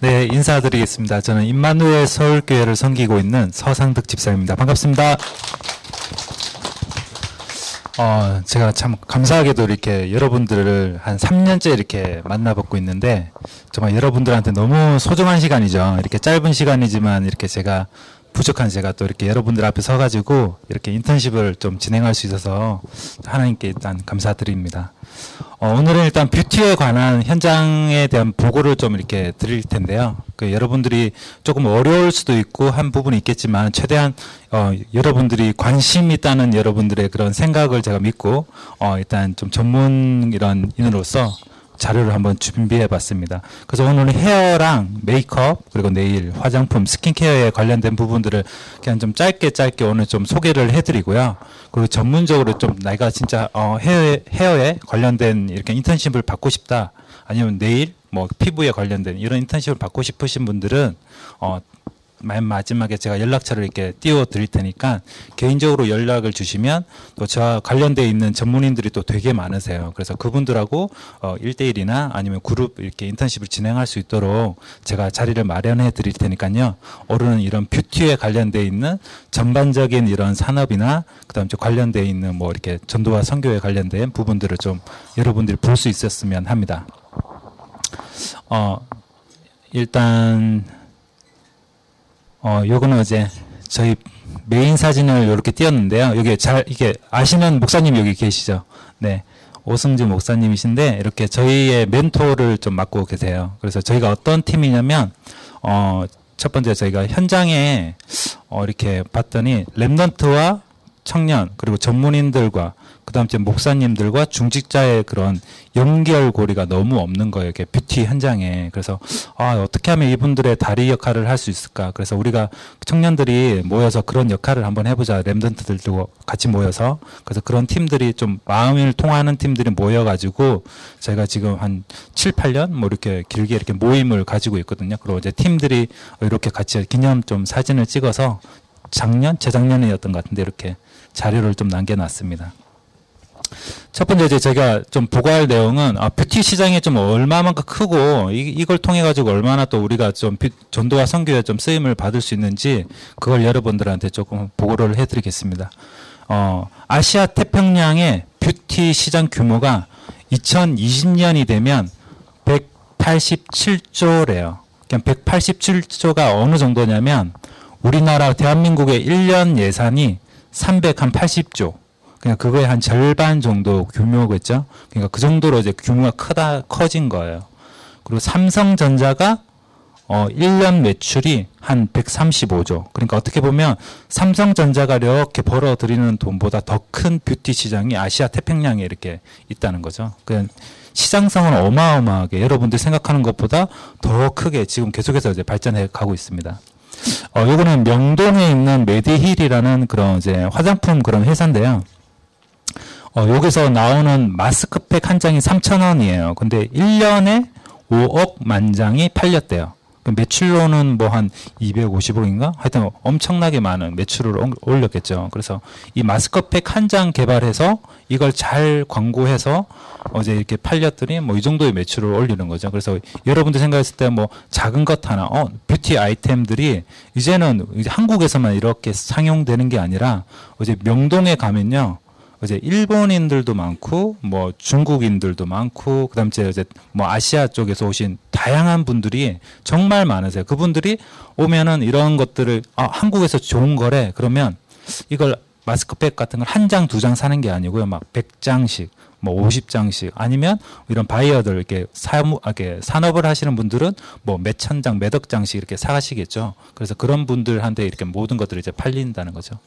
네, 인사드리겠습니다. 저는 임마누엘 서울교회를 섬기고 있는 서상득 집사입니다. 반갑습니다. 어, 제가 참 감사하게도 이렇게 여러분들을 한 3년째 이렇게 만나뵙고 있는데 정말 여러분들한테 너무 소중한 시간이죠. 이렇게 짧은 시간이지만 이렇게 제가 부족한 제가 또 이렇게 여러분들 앞에 서가지고 이렇게 인턴십을 좀 진행할 수 있어서 하나님께 일단 감사드립니다. 어, 오늘은 일단 뷰티에 관한 현장에 대한 보고를 좀 이렇게 드릴 텐데요. 그 여러분들이 조금 어려울 수도 있고 한 부분이 있겠지만 최대한 어, 여러분들이 관심 있다는 여러분들의 그런 생각을 제가 믿고 어, 일단 좀 전문 이런 인으로서 자료를 한번 준비해 봤습니다. 그래서 오늘은 헤어랑 메이크업 그리고 네일, 화장품, 스킨케어에 관련된 부분들을 그냥 좀 짧게 짧게 오늘 좀 소개를 해드리고요. 그리고 전문적으로 좀 내가 진짜 어, 헤어에, 헤어에 관련된 이렇게 인턴십을 받고 싶다. 아니면 네일, 뭐 피부에 관련된 이런 인턴십을 받고 싶으신 분들은 어, 맨 마지막에 제가 연락처를 이렇게 띄워 드릴 테니까 개인적으로 연락을 주시면 또 저와 관련돼 있는 전문인들이 또 되게 많으세요. 그래서 그분들하고 어 1대1이나 아니면 그룹 이렇게 인턴십을 진행할 수 있도록 제가 자리를 마련해 드릴 테니까요. 오늘은 이런 뷰티에 관련돼 있는 전반적인 이런 산업이나 그다음 에 관련돼 있는 뭐 이렇게 전도와 선교에 관련된 부분들을 좀 여러분들이 볼 수 있었으면 합니다. 어 일단 어, 요거는 이제 저희 메인 사진을 이렇게 띄었는데요. 여기 잘, 이게 아시는 목사님 여기 계시죠? 네. 오승주 목사님이신데 이렇게 저희의 멘토를 좀 맡고 계세요. 그래서 저희가 어떤 팀이냐면, 어, 첫 번째 저희가 현장에 어, 이렇게 봤더니 랩넌트와 청년 그리고 전문인들과 그 다음 에 목사님들과 중직자의 그런 연결고리가 너무 없는 거예요. 이렇게 뷰티 현장에. 그래서 아, 어떻게 하면 이분들의 다리 역할을 할 수 있을까? 그래서 우리가 청년들이 모여서 그런 역할을 한번 해보자. 랩던트들도 같이 모여서 그래서 그런 팀들이 좀 마음을 통하는 팀들이 모여가지고 저희가 지금 한 7, 8년 뭐 이렇게 길게 이렇게 모임을 가지고 있거든요. 그리고 이제 팀들이 이렇게 같이 기념 좀 사진을 찍어서 작년, 재작년이었던 것 같은데 이렇게 자료를 좀 남겨놨습니다. 첫 번째 이제 제가 좀 보고할 내용은 아, 뷰티 시장이 좀 얼마만큼 크고 이, 이걸 통해 가지고 얼마나 또 우리가 좀 뷰, 전도와 선교에 좀 쓰임을 받을 수 있는지 그걸 여러분들한테 조금 보고를 해드리겠습니다. 어, 아시아 태평양의 뷰티 시장 규모가 2020년이 되면 187조래요. 그냥 187조가 어느 정도냐면 우리나라 대한민국의 1년 예산이 380조. 그냥 그거의 한 절반 정도 규모겠죠. 그러니까 그 정도로 이제 규모가 크다 커진 거예요. 그리고 삼성전자가 어 1년 매출이 한 135조. 그러니까 어떻게 보면 삼성전자가 이렇게 벌어들이는 돈보다 더 큰 뷰티 시장이 아시아 태평양에 이렇게 있다는 거죠. 그 시장성은 어마어마하게 여러분들 생각하는 것보다 더 크게 지금 계속해서 이제 발전해 가고 있습니다. 어, 요거는 명동에 있는 메디힐이라는 그런 이제 화장품 그런 회사인데요. 어, 여기서 나오는 마스크팩 한 장이 3,000원이에요. 근데 1년에 5억 만 장이 팔렸대요. 매출로는 뭐 한 250억인가? 하여튼 엄청나게 많은 매출을 올렸겠죠. 그래서 이 마스크팩 한 장 개발해서 이걸 잘 광고해서 어제 이렇게 팔렸더니 뭐 이 정도의 매출을 올리는 거죠. 그래서 여러분들 생각했을 때 뭐 작은 것 하나, 어, 뷰티 아이템들이 이제는 이제 한국에서만 이렇게 상용되는 게 아니라 어제 명동에 가면요. 이제 일본인들도 많고 뭐 중국인들도 많고 그다음에 이제 뭐 아시아 쪽에서 오신 다양한 분들이 정말 많으세요. 그분들이 오면은 이런 것들을 아 한국에서 좋은 거래 그러면 이걸 마스크팩 같은 걸 한 장, 두 장 사는 게 아니고요. 막 100장씩, 뭐 50장씩 아니면 이런 바이어들 이렇게 사무, 이렇게 산업을 하시는 분들은 뭐 몇 천 장, 몇억 장씩 이렇게 사가시겠죠. 그래서 그런 분들한테 이렇게 모든 것들이 이제 팔린다는 거죠.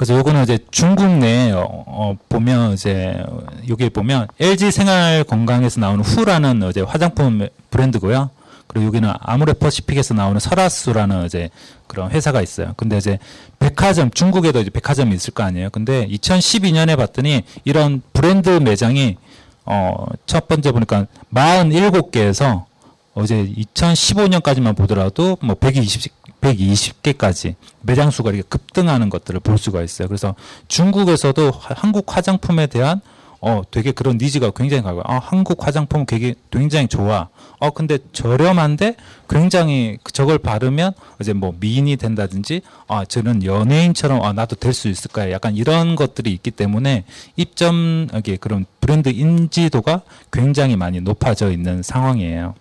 그래서 요거는 이제 중국 내에 어, 어, 보면 이제 여기에 보면 LG 생활 건강에서 나오는 후라는 이제 화장품 브랜드고요. 그리고 여기는 아무레퍼시픽에서 나오는 설화수라는 이제 그런 회사가 있어요. 근데 이제 백화점 중국에도 이제 백화점이 있을 거 아니에요. 근데 2012년에 봤더니 이런 브랜드 매장이 어 첫 번째 보니까 47개에서 어제 2015년까지만 보더라도 뭐 120, 120개까지 매장 수가 이렇게 급등하는 것들을 볼 수가 있어요. 그래서 중국에서도 한국 화장품에 대한 어 되게 그런 니즈가 굉장히 강해요. 아 한국 화장품 되게 굉장히 좋아. 어 근데 저렴한데 굉장히 저걸 바르면 이제 뭐 미인이 된다든지 아 저는 연예인처럼 아 나도 될 수 있을까요? 약간 이런 것들이 있기 때문에 입점 이게 그런 브랜드 인지도가 굉장히 많이 높아져 있는 상황이에요.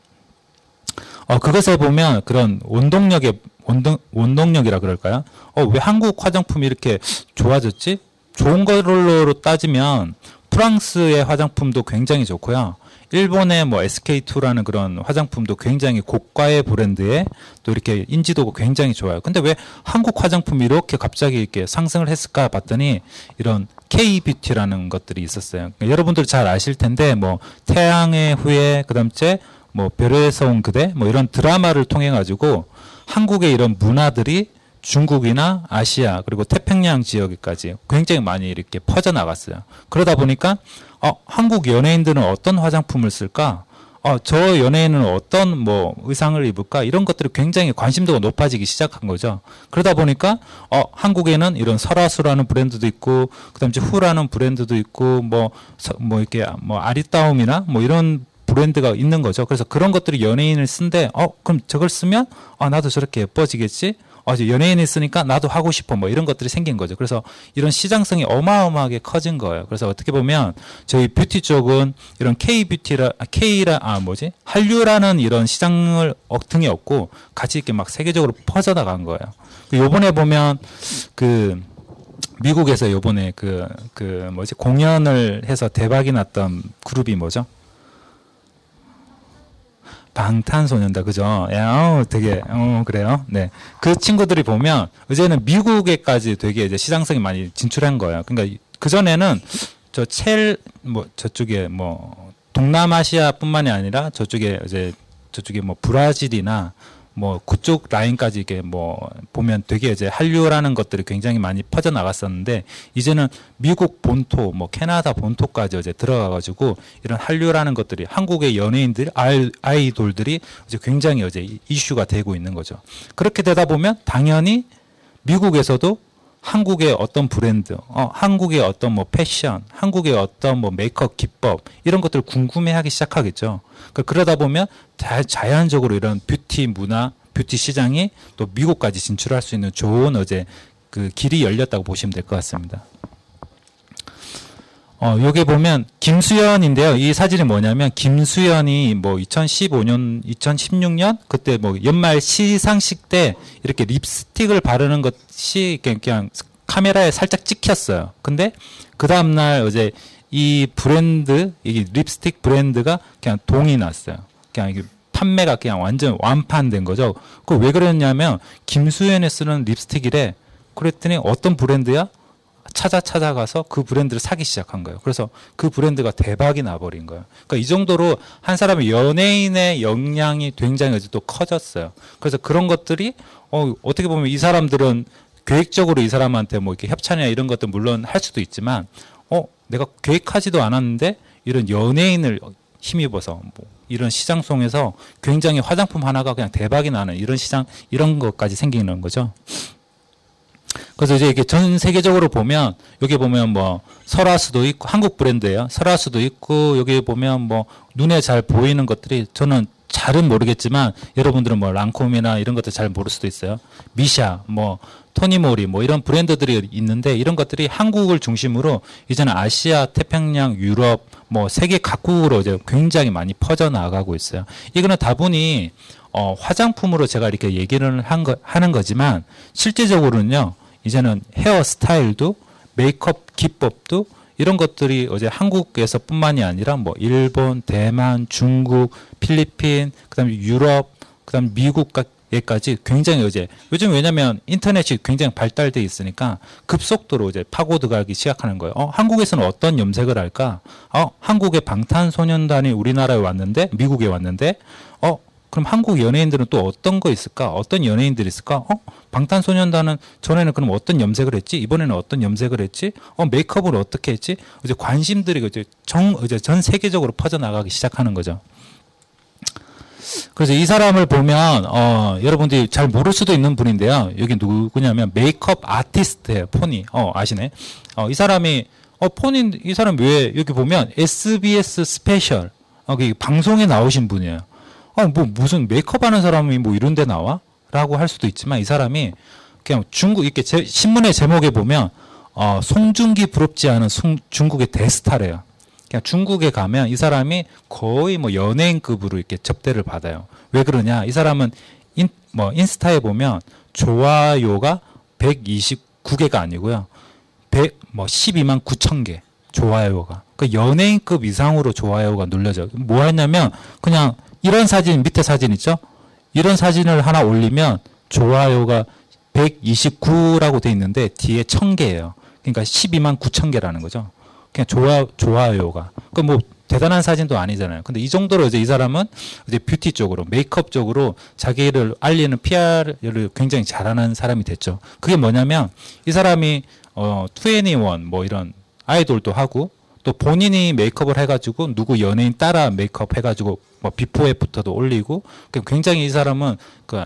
어, 그것에 보면 그런 원동력의 원동, 원동력이라 그럴까요? 어, 왜 한국 화장품이 이렇게 좋아졌지? 좋은 걸로 따지면 프랑스의 화장품도 굉장히 좋고요. 일본의 뭐 SK2라는 그런 화장품도 굉장히 고가의 브랜드에 또 이렇게 인지도가 굉장히 좋아요. 근데 왜 한국 화장품이 이렇게 갑자기 이렇게 상승을 했을까 봤더니 이런 K-뷰티라는 것들이 있었어요. 그러니까 여러분들 잘 아실 텐데 뭐 태양의 후예 그 다음째 뭐 별에서 온 그대 뭐 이런 드라마를 통해 가지고 한국의 이런 문화들이 중국이나 아시아 그리고 태평양 지역에까지 굉장히 많이 이렇게 퍼져 나갔어요. 그러다 보니까 어, 한국 연예인들은 어떤 화장품을 쓸까? 어, 저 연예인은 어떤 뭐 의상을 입을까? 이런 것들이 굉장히 관심도가 높아지기 시작한 거죠. 그러다 보니까 어, 한국에는 이런 설화수라는 브랜드도 있고 그다음에 후라는 브랜드도 있고 뭐뭐 뭐 이렇게 뭐 아리따움이나 뭐 이런 브랜드가 있는 거죠. 그래서 그런 것들이 연예인을 쓴데, 어, 그럼 저걸 쓰면, 아, 나도 저렇게 예뻐지겠지? 어, 연예인이 쓰니까 나도 하고 싶어. 뭐 이런 것들이 생긴 거죠. 그래서 이런 시장성이 어마어마하게 커진 거예요. 그래서 어떻게 보면 저희 뷰티 쪽은 이런 K-뷰티라, 아, K라, 아, 뭐지? 한류라는 이런 시장을 등에 없고 같이 이렇게 막 세계적으로 퍼져나간 거예요. 그 요번에 보면 그, 미국에서 요번에 그, 그 뭐지? 공연을 해서 대박이 났던 그룹이 뭐죠? 방탄소년단 그죠? 야, 어, 되게 어 그래요. 네, 그 친구들이 보면 이제는 미국에까지 되게 이제 시장성이 많이 진출한 거예요. 그러니까 그 전에는 저 첼 뭐 저쪽에 뭐 동남아시아뿐만이 아니라 저쪽에 이제 저쪽에 뭐 브라질이나 뭐 그쪽 라인까지 이게 뭐 보면 되게 이제 한류라는 것들이 굉장히 많이 퍼져 나갔었는데 이제는 미국 본토 뭐 캐나다 본토까지 이제 들어가 가지고 이런 한류라는 것들이 한국의 연예인들 아이돌들이 이제 굉장히 이제 이슈가 되고 있는 거죠. 그렇게 되다 보면 당연히 미국에서도 한국의 어떤 브랜드, 어, 한국의 어떤 뭐 패션, 한국의 어떤 뭐 메이크업 기법 이런 것들을 궁금해하기 시작하겠죠. 그 그러다 보면 자연적으로 이런 뷰티 문화, 뷰티 시장이 또 미국까지 진출할 수 있는 좋은 어제 그 길이 열렸다고 보시면 될 것 같습니다. 어, 여기 보면 김수현인데요. 이 사진이 뭐냐면 김수현이 뭐 2015년, 2016년 그때 뭐 연말 시상식 때 이렇게 립스틱을 바르는 것이 그냥 카메라에 살짝 찍혔어요. 근데 그 다음 날 어제 이 브랜드, 이 립스틱 브랜드가 그냥 동이 났어요. 그냥 이게 판매가 그냥 완전 완판된 거죠. 그 왜 그랬냐면 김수현이 쓰는 립스틱이래. 그랬더니 어떤 브랜드야? 찾아 찾아가서 그 브랜드를 사기 시작한 거예요. 그래서 그 브랜드가 대박이 나버린 거예요. 그러니까 이 정도로 한 사람의 연예인의 역량이 굉장히 또 커졌어요. 그래서 그런 것들이 어, 어떻게 보면 이 사람들은 계획적으로 이 사람한테 뭐 이렇게 협찬이나 이런 것도 물론 할 수도 있지만 어 내가 계획하지도 않았는데 이런 연예인을 힘입어서 뭐 이런 시장송에서 굉장히 화장품 하나가 그냥 대박이 나는 이런 시장 이런 것까지 생기는 거죠. 그래서 이제 이게 전 세계적으로 보면 여기 보면 뭐 설화수도 있고 한국 브랜드예요. 설화수도 있고 여기 보면 뭐 눈에 잘 보이는 것들이 저는 잘은 모르겠지만 여러분들은 뭐 랑콤이나 이런 것들 잘 모를 수도 있어요. 미샤, 뭐 토니모리 뭐 이런 브랜드들이 있는데 이런 것들이 한국을 중심으로 이제는 아시아, 태평양, 유럽 뭐 세계 각국으로 이제 굉장히 많이 퍼져 나가고 있어요. 이거는 다분히 어 화장품으로 제가 이렇게 얘기를 한 거, 하는 거지만 실제적으로는요. 이제는 헤어 스타일도 메이크업 기법도 이런 것들이 어제 한국에서뿐만이 아니라 뭐 일본, 대만, 중국, 필리핀, 그다음에 유럽, 그다음 미국까지 굉장히 어제 요즘 왜냐면 인터넷이 굉장히 발달돼 있으니까 급속도로 이제 파고 들어가기 시작하는 거예요. 어, 한국에서는 어떤 염색을 할까? 어, 한국의 방탄소년단이 우리나라에 왔는데 미국에 왔는데 어, 그럼 한국 연예인들은 또 어떤 거 있을까? 어떤 연예인들이 있을까? 어? 방탄소년단은 전에는 그럼 어떤 염색을 했지? 이번에는 어떤 염색을 했지? 어, 메이크업을 어떻게 했지? 이제 관심들이 이제 정, 이제 전 세계적으로 퍼져나가기 시작하는 거죠. 그래서 이 사람을 보면, 어, 여러분들이 잘 모를 수도 있는 분인데요. 여기 누구냐면 메이크업 아티스트예요, 포니. 어, 아시네. 어, 이 사람이 어, 본인, 이 사람 왜, 여기 보면 SBS 스페셜. 어, 그 방송에 나오신 분이에요. 어, 뭐, 무슨 메이크업 하는 사람이 뭐 이런 데 나와? 라고 할 수도 있지만 이 사람이 그냥 중국, 이렇게 제, 신문의 제목에 보면, 어, 송중기 부럽지 않은 송, 중국의 대스타래요. 그냥 중국에 가면 이 사람이 거의 뭐 연예인급으로 이렇게 접대를 받아요. 왜 그러냐? 이 사람은 인, 뭐 인스타에 보면 좋아요가 129개가 아니고요. 100, 뭐 12만 9천 개 좋아요가. 그 연예인급 이상으로 좋아요가 눌려져. 뭐 했냐면 그냥 이런 사진 밑에 사진 있죠? 이런 사진을 하나 올리면 좋아요가 129라고 돼 있는데 뒤에 1000개예요. 그러니까 12만 9천 개라는 거죠. 그냥 좋아 좋아요가. 그뭐 대단한 사진도 아니잖아요. 근데 이 정도로 이제 이 사람은 이제 뷰티 쪽으로 메이크업 쪽으로 자기를 알리는 PR을 굉장히 잘하는 사람이 됐죠. 그게 뭐냐면 이 사람이 어 투애니원 뭐 이런 아이돌도 하고 또 본인이 메이크업을 해가지고 누구 연예인 따라 메이크업 해가지고 뭐 비포 애프터도 올리고 굉장히 이 사람은 그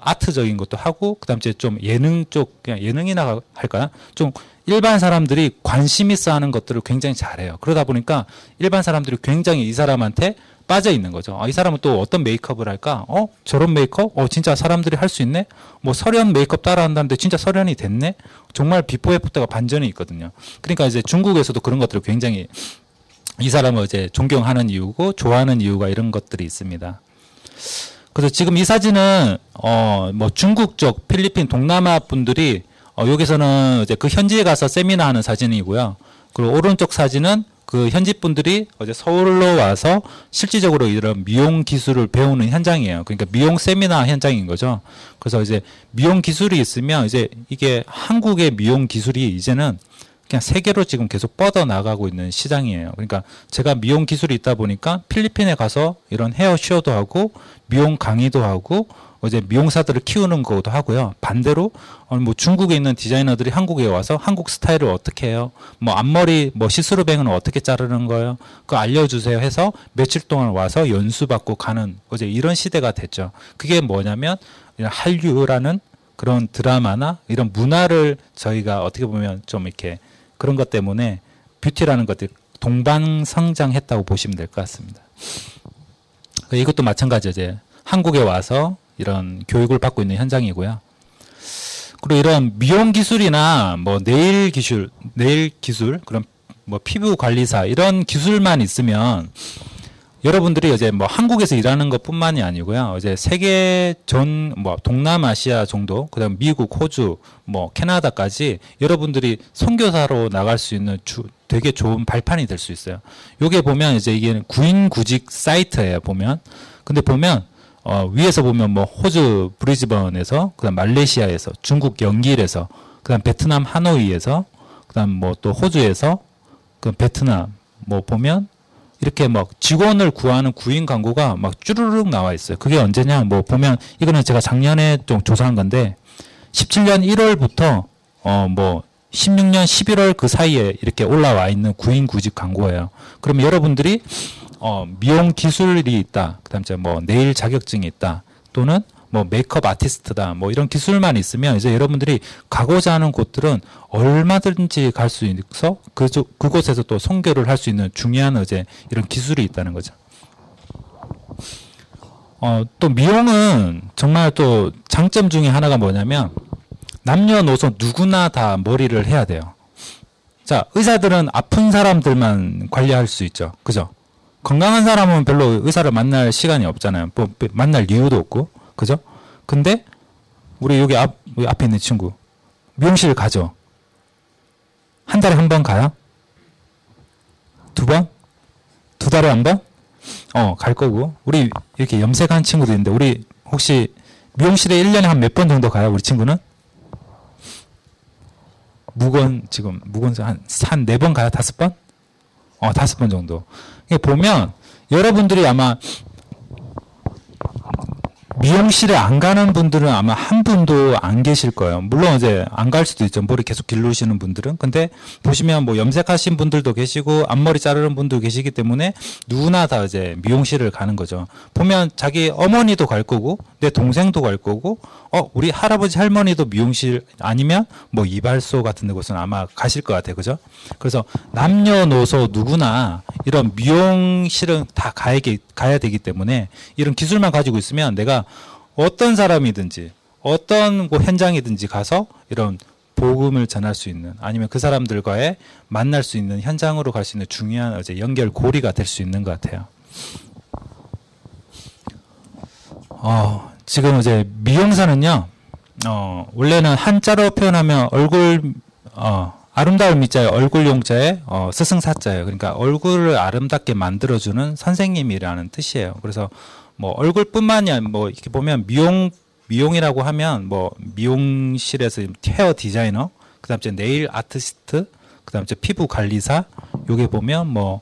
아트적인 것도 하고 그다음에 좀 예능 쪽 그냥 예능이나 할까요? 좀 일반 사람들이 관심 있어 하는 것들을 굉장히 잘해요. 그러다 보니까 일반 사람들이 굉장히 이 사람한테 빠져 있는 거죠. 아, 이 사람은 또 어떤 메이크업을 할까? 어, 저런 메이크업? 어, 진짜 사람들이 할 수 있네? 뭐 설현 메이크업 따라 한다는데 진짜 설현이 됐네? 정말 비포 애프터가 반전이 있거든요. 그러니까 이제 중국에서도 그런 것들을 굉장히 이 사람을 이제 존경하는 이유고 좋아하는 이유가 이런 것들이 있습니다. 그래서 지금 이 사진은 어 뭐 중국 쪽 필리핀 동남아 분들이 어 여기서는 이제 그 현지에 가서 세미나 하는 사진이고요. 그리고 오른쪽 사진은 그 현지 분들이 이제 서울로 와서 실질적으로 이런 미용 기술을 배우는 현장이에요. 그러니까 미용 세미나 현장인 거죠. 그래서 이제 미용 기술이 있으면 이제 이게 한국의 미용 기술이 이제는 그냥 세계로 지금 계속 뻗어 나가고 있는 시장이에요. 그러니까 제가 미용 기술이 있다 보니까 필리핀에 가서 이런 헤어 쇼도 하고 미용 강의도 하고 이제 미용사들을 키우는 것도 하고요. 반대로 어, 뭐 중국에 있는 디자이너들이 한국에 와서 한국 스타일을 어떻게 해요? 뭐 앞머리 뭐 see-through bang은 어떻게 자르는 거예요? 그거 알려주세요 해서 며칠 동안 와서 연수받고 가는 이제 이런 시대가 됐죠. 그게 뭐냐면 한류라는 그런 드라마나 이런 문화를 저희가 어떻게 보면 좀 이렇게 그런 것 때문에 beauty라는 것들 동반 성장했다고 보시면 될 것 같습니다. 이것도 마찬가지죠. 이제 한국에 와서 이런 교육을 받고 있는 현장이고요. 그리고 이런 미용 기술이나 뭐 네일 기술, 네일 기술, 그런 뭐 피부 관리사 이런 기술만 있으면 여러분들이 이제 뭐 한국에서 일하는 것뿐만이 아니고요. 이제 세계 전 뭐 동남아시아 정도, 그다음 미국, 호주, 뭐 캐나다까지 여러분들이 선교사로 나갈 수 있는 주, 되게 좋은 발판이 될 수 있어요. 요게 보면 이제 이게 구인 구직 사이트예요. 보면 근데 보면 어, 위에서 보면 뭐 호주 브리즈번에서 그다음 말레이시아에서 중국 연길에서 그다음 베트남 하노이에서 그다음 뭐 또 호주에서 그 베트남 뭐 보면 이렇게 막 직원을 구하는 구인 광고가 막 쭈르륵 나와 있어요. 그게 언제냐? 뭐 보면 이거는 제가 작년에 좀 조사한 건데 17년 1월부터 어 뭐 16년 11월 그 사이에 이렇게 올라와 있는 구인 구직 광고예요. 그럼 여러분들이 어 미용 기술이 있다. 그다음에 뭐 네일 자격증이 있다. 또는 뭐 메이크업 아티스트다 뭐 이런 기술만 있으면 이제 여러분들이 가고자 하는 곳들은 얼마든지 갈 수 있어 그 그곳에서 또 선교를 할 수 있는 중요한 이제 이런 기술이 있다는 거죠. 어, 또 미용은 정말 또 장점 중에 하나가 뭐냐면 남녀노소 누구나 다 머리를 해야 돼요. 자, 의사들은 아픈 사람들만 관리할 수 있죠. 그죠? 건강한 사람은 별로 의사를 만날 시간이 없잖아요. 뭐, 만날 이유도 없고. 그죠? 근데 우리 여기 앞 여기 앞에 있는 친구 미용실 가죠. 한 달에 한 번 가요? 두 번? 두 달에 한 번? 어, 갈 거고. 우리 이렇게 염색한 친구도 있는데 우리 혹시 미용실에 1년에 한 몇 번 정도 가요? 우리 친구는? 무건 지금 무건 한한 네번 가요? 다섯 번? 어, 다섯 번 정도. 보면 여러분들이 아마 미용실에 안 가는 분들은 아마 한 분도 안 계실 거예요. 물론 이제 안 갈 수도 있죠. 머리 계속 길르시는 분들은. 근데 보시면 뭐 염색하신 분들도 계시고 앞머리 자르는 분도 계시기 때문에 누구나 다 이제 미용실을 가는 거죠. 보면 자기 어머니도 갈 거고 내 동생도 갈 거고 어 우리 할아버지 할머니도 미용실 아니면 뭐 이발소 같은 데 곳은 아마 가실 것 같아요 그죠 그래서 남녀노소 누구나 이런 미용실은 다 가야, 가야 되기 때문에 이런 기술만 가지고 있으면 내가 어떤 사람이든지 어떤 뭐 현장이든지 가서 이런 복음을 전할 수 있는 아니면 그 사람들과의 만날 수 있는 현장으로 갈 수 있는 중요한 이제 연결 고리가 될 수 있는 것 같아요. 어, 지금 이제 미용사는요, 어, 원래는 한자로 표현하면 얼굴, 어, 아름다운 미자에 얼굴 용자에 어, 스승사자예요. 그러니까 얼굴을 아름답게 만들어주는 선생님이라는 뜻이에요. 그래서 뭐 얼굴뿐만이 아니라 뭐 이렇게 보면 미용 미용이라고 하면 뭐 미용실에서 헤어 디자이너, 그다음 에 네일 아티스트, 그다음에 피부 관리사, 요게 보면 뭐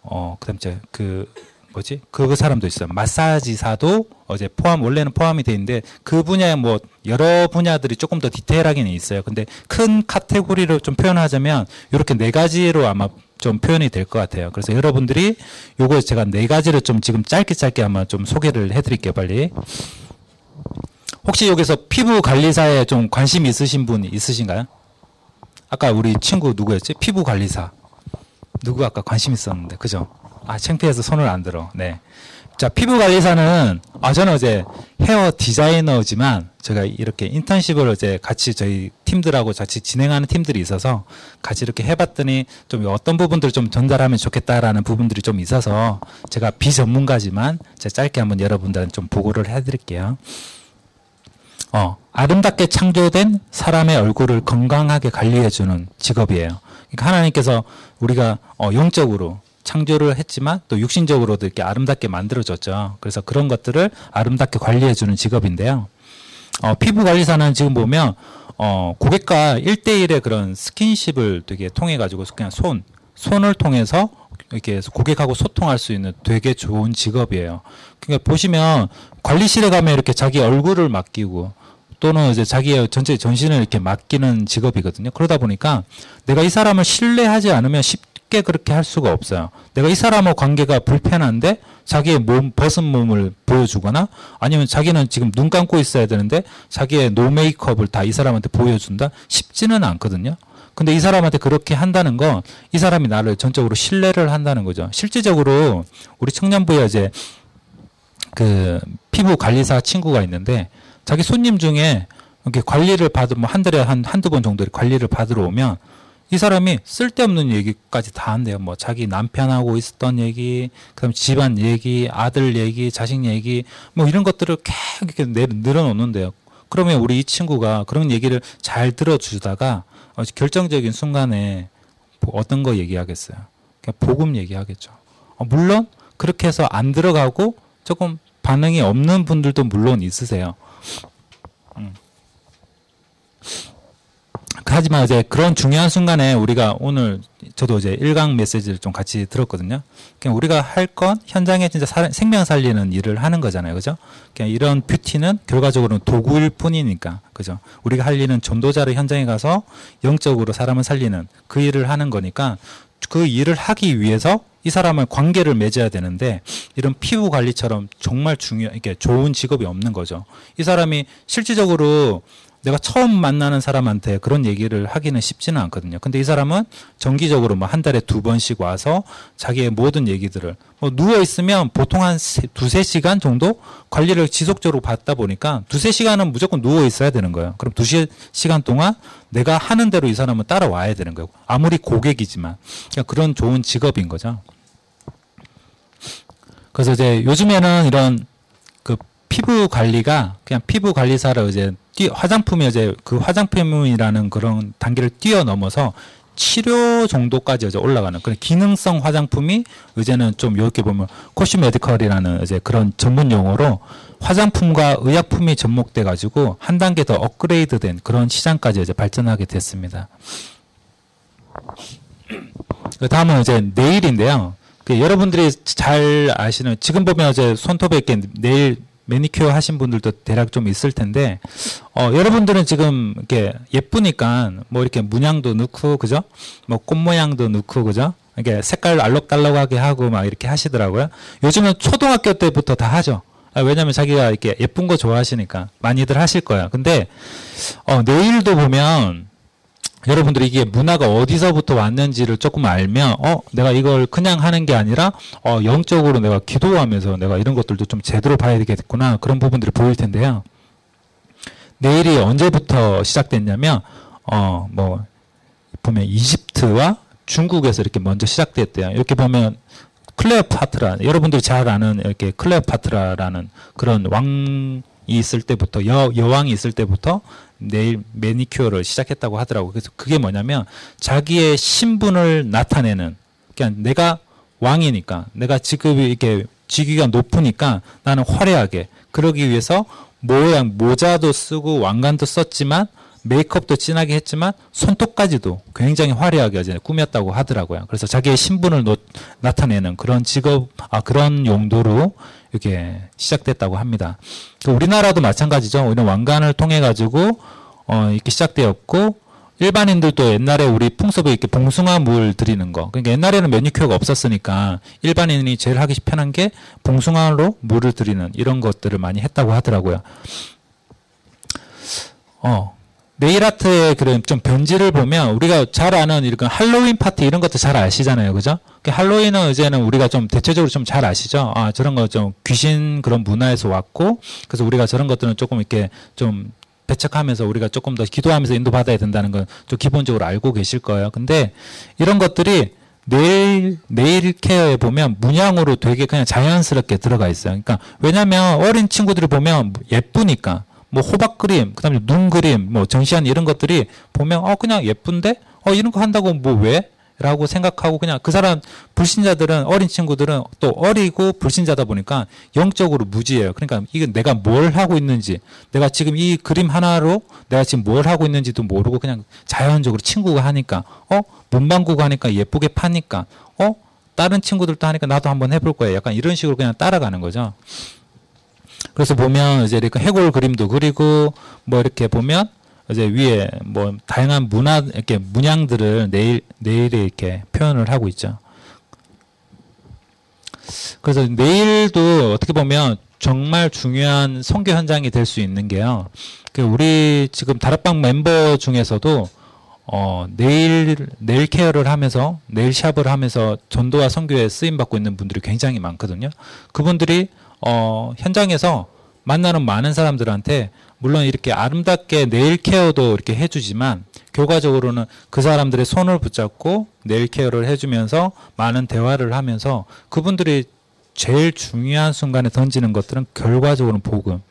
어, 그다음에 그 뭐지? 그 사람도 있어요. 마사지사도 이제 포함 원래는 포함이 돼 있는데 그 분야에 뭐 여러 분야들이 조금 더 디테일하게는 있어요. 근데 큰 카테고리로 좀 표현하자면 이렇게 네 가지로 아마 좀 표현이 될 것 같아요. 그래서 여러분들이 요거 제가 네 가지를 좀 지금 짧게 짧게 아마 좀 소개를 해드릴게요. 빨리. 혹시 여기서 피부 관리사에 좀 관심 있으신 분 있으신가요? 아까 우리 친구 누구였지? 피부 관리사. 누구 아까 관심 있었는데, 그죠? 아, 창피해서 손을 안 들어. 네. 자, 피부 관리사는, 아, 저는 어제 헤어 디자이너지만, 제가 이렇게 인턴십을 어제 같이 저희 팀들하고 같이 진행하는 팀들이 있어서 같이 이렇게 해봤더니 좀 어떤 부분들을 좀 전달하면 좋겠다라는 부분들이 좀 있어서 제가 비전문가지만 제가 짧게 한번 여러분들한테 좀 보고를 해드릴게요. 어, 아름답게 창조된 사람의 얼굴을 건강하게 관리해주는 직업이에요. 그러니까 하나님께서 우리가 어, 영적으로 창조를 했지만 또 육신적으로도 이렇게 아름답게 만들어줬죠. 그래서 그런 것들을 아름답게 관리해주는 직업인데요. 어, 피부 관리사는 지금 보면 어, 고객과 일대일의 그런 스킨십을 되게 통해 가지고 그냥 손 손을 통해서 이렇게 고객하고 소통할 수 있는 되게 좋은 직업이에요. 그러니까 보시면 관리실에 가면 이렇게 자기 얼굴을 맡기고 또는 이제 자기의 전체 전신을 이렇게 맡기는 직업이거든요. 그러다 보니까 내가 이 사람을 신뢰하지 않으면 쉽 게 그렇게 할 수가 없어요. 내가 이 사람하고 관계가 불편한데 자기의 몸, 벗은 몸을 보여주거나 아니면 자기는 지금 눈 감고 있어야 되는데 자기의 노 메이크업을 다 이 사람한테 보여준다? 쉽지는 않거든요. 근데 이 사람한테 그렇게 한다는 건 이 사람이 나를 전적으로 신뢰를 한다는 거죠. 실질적으로 우리 청년부에 이제 그 피부 관리사 친구가 있는데 자기 손님 중에 이렇게 관리를 받으면 뭐한 달에 한 한두 번 정도 관리를 받으러 오면 이 사람이 쓸데없는 얘기까지 다 한대요. 뭐 자기 남편하고 있었던 얘기, 그다음 집안 얘기, 아들 얘기, 자식 얘기, 뭐 이런 것들을 계속 이렇게 늘어놓는데요. 그러면 우리 이 친구가 그런 얘기를 잘 들어주다가 결정적인 순간에 어떤 거 얘기하겠어요? 그냥 복음 얘기하겠죠. 어, 물론 그렇게 해서 안 들어가고 조금 반응이 없는 분들도 물론 있으세요. 하지만 이제 그런 중요한 순간에 우리가 오늘 저도 이제 일강 메시지를 좀 같이 들었거든요. 그냥 우리가 할 건 현장에 진짜 사, 생명 살리는 일을 하는 거잖아요. 그죠? 그냥 이런 뷰티는 결과적으로는 도구일 뿐이니까. 그죠? 우리가 할 일은 전도자를 현장에 가서 영적으로 사람을 살리는 그 일을 하는 거니까 그 일을 하기 위해서 이 사람을 관계를 맺어야 되는데 이런 피부 관리처럼 정말 중요 이게 좋은 직업이 없는 거죠. 이 사람이 실질적으로 내가 처음 만나는 사람한테 그런 얘기를 하기는 쉽지는 않거든요. 근데 이 사람은 정기적으로 뭐 한 달에 두 번씩 와서 자기의 모든 얘기들을 뭐 누워 있으면 보통 한 세, 두세 시간 정도 관리를 지속적으로 받다 보니까 두세 시간은 무조건 누워 있어야 되는 거예요. 그럼 두세 시간 동안 내가 하는 대로 이 사람은 따라와야 되는 거예요. 아무리 고객이지만 그러니까 그런 좋은 직업인 거죠. 그래서 이제 요즘에는 이런 그 피부 관리가 그냥 피부 관리사를 이제 뛰, 화장품이 이제 그 화장품이라는 그런 단계를 뛰어넘어서 치료 정도까지 이제 올라가는 그런 기능성 화장품이 이제는 좀 이렇게 보면 코시메디컬이라는 이제 그런 전문 용어로 화장품과 의약품이 접목돼 가지고 한 단계 더 업그레이드된 그런 시장까지 이제 발전하게 됐습니다. 그 다음은 이제 네일인데요. 그 여러분들이 잘 아시는 지금 보면 이제 손톱에 이렇게 네일 매니큐어 하신 분들도 대략 좀 있을 텐데 어 여러분들은 지금 이렇게 예쁘니까 뭐 이렇게 문양도 넣고 그죠? 뭐 꽃 모양도 넣고 그죠? 이게 색깔 알록달록하게 하고 막 이렇게 하시더라고요. 요즘은 초등학교 때부터 다 하죠. 아, 왜냐면 자기가 이렇게 예쁜 거 좋아하시니까 많이들 하실 거야. 근데 어, 내일도 보면 여러분들이 이게 문화가 어디서부터 왔는지를 조금 알면 어 내가 이걸 그냥 하는 게 아니라 어 영적으로 내가 기도하면서 내가 이런 것들도 좀 제대로 봐야 되겠구나 그런 부분들이 보일 텐데요. 내일이 언제부터 시작됐냐면 어 뭐 보면 이집트와 중국에서 이렇게 먼저 시작됐대요. 이렇게 보면 클레오파트라 여러분들이 잘 아는 이렇게 클레오파트라라는 그런 왕이 있을 때부터 여 여왕이 있을 때부터 내일 매니큐어를 시작했다고 하더라고. 그래서 그게 뭐냐면 자기의 신분을 나타내는 그냥 내가 왕이니까 내가 직급이 이렇게 직위가 높으니까 나는 화려하게 그러기 위해서 모양 모자도 쓰고 왕관도 썼지만 메이크업도 진하게 했지만 손톱까지도 굉장히 화려하게 꾸몄다고 하더라고요. 그래서 자기의 신분을 노, 나타내는 그런 직업, 아, 그런 용도로 이렇게 시작됐다고 합니다. 그 우리나라도 마찬가지죠. 우리는 왕관을 통해 가지고 어, 이렇게 시작되었고 일반인들도 옛날에 우리 풍습에 이렇게 봉숭아 물 드리는 거. 그러니까 옛날에는 매니큐어가 없었으니까 일반인이 제일 하기 편한 게 봉숭아로 물을 드리는 이런 것들을 많이 했다고 하더라고요. 어, 네일 아트의 그런 좀 변질을 보면 우리가 잘 아는 이런 할로윈 파티 이런 것도 잘 아시잖아요. 그죠? 그 할로윈은 이제는 우리가 좀 대체적으로 좀 잘 아시죠? 아, 저런 거 좀 귀신 그런 문화에서 왔고 그래서 우리가 저런 것들은 조금 이렇게 좀 배척하면서 우리가 조금 더 기도하면서 인도받아야 된다는 건 좀 기본적으로 알고 계실 거예요. 근데 이런 것들이 네일, 네일 케어에 보면 문양으로 되게 그냥 자연스럽게 들어가 있어요. 그러니까 왜냐면 어린 친구들이 보면 예쁘니까 뭐 호박 그림, 그다음에 눈 그림, 뭐 전시한 이런 것들이 보면 어 그냥 예쁜데 어 이런 거 한다고 뭐 왜? 라고 생각하고 그냥 그 사람 불신자들은 어린 친구들은 또 어리고 불신자다 보니까 영적으로 무지해요. 그러니까 이게 내가 뭘 하고 있는지 내가 지금 이 그림 하나로 내가 지금 뭘 하고 있는지도 모르고 그냥 자연적으로 친구가 하니까 어 문방구가 하니까 예쁘게 파니까 어 다른 친구들도 하니까 나도 한번 해볼 거야. 약간 이런 식으로 그냥 따라가는 거죠. 그래서 보면 이제 이렇게 해골 그림도 그리고 뭐 이렇게 보면 이제 위에 뭐 다양한 문화 이렇게 문양들을 내일 내일에 이렇게 표현을 하고 있죠. 그래서 내일도 어떻게 보면 정말 중요한 선교 현장이 될 수 있는 게요. 그 우리 지금 다락방 멤버 중에서도 어, 네일 네일 케어를 하면서 네일 샵을 하면서 전도와 선교에 쓰임 받고 있는 분들이 굉장히 많거든요. 그분들이 어, 현장에서 만나는 많은 사람들한테 물론 이렇게 아름답게 네일 케어도 이렇게 해주지만 결과적으로는 그 사람들의 손을 붙잡고 네일 케어를 해주면서 많은 대화를 하면서 그분들이 제일 중요한 순간에 던지는 것들은 결과적으로는 복음.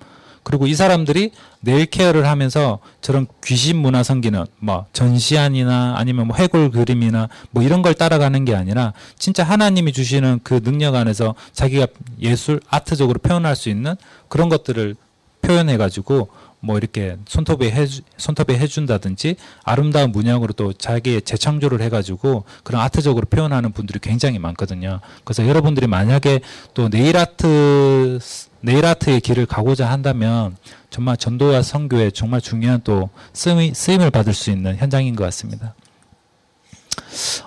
그리고 이 사람들이 네일 케어를 하면서 저런 귀신 문화 섬기는 뭐 전시안이나 아니면 뭐 해골 그림이나 뭐 이런 걸 따라가는 게 아니라 진짜 하나님이 주시는 그 능력 안에서 자기가 예술 아트적으로 표현할 수 있는 그런 것들을 표현해 가지고 뭐 이렇게 손톱에 해 손톱에 해준다든지 아름다운 문양으로 또 자기의 재창조를 해가지고 그런 아트적으로 표현하는 분들이 굉장히 많거든요. 그래서 여러분들이 만약에 또 네일 아트 네일 아트의 길을 가고자 한다면 정말 전도와 선교에 정말 중요한 또 쓰임, 쓰임을 받을 수 있는 현장인 것 같습니다.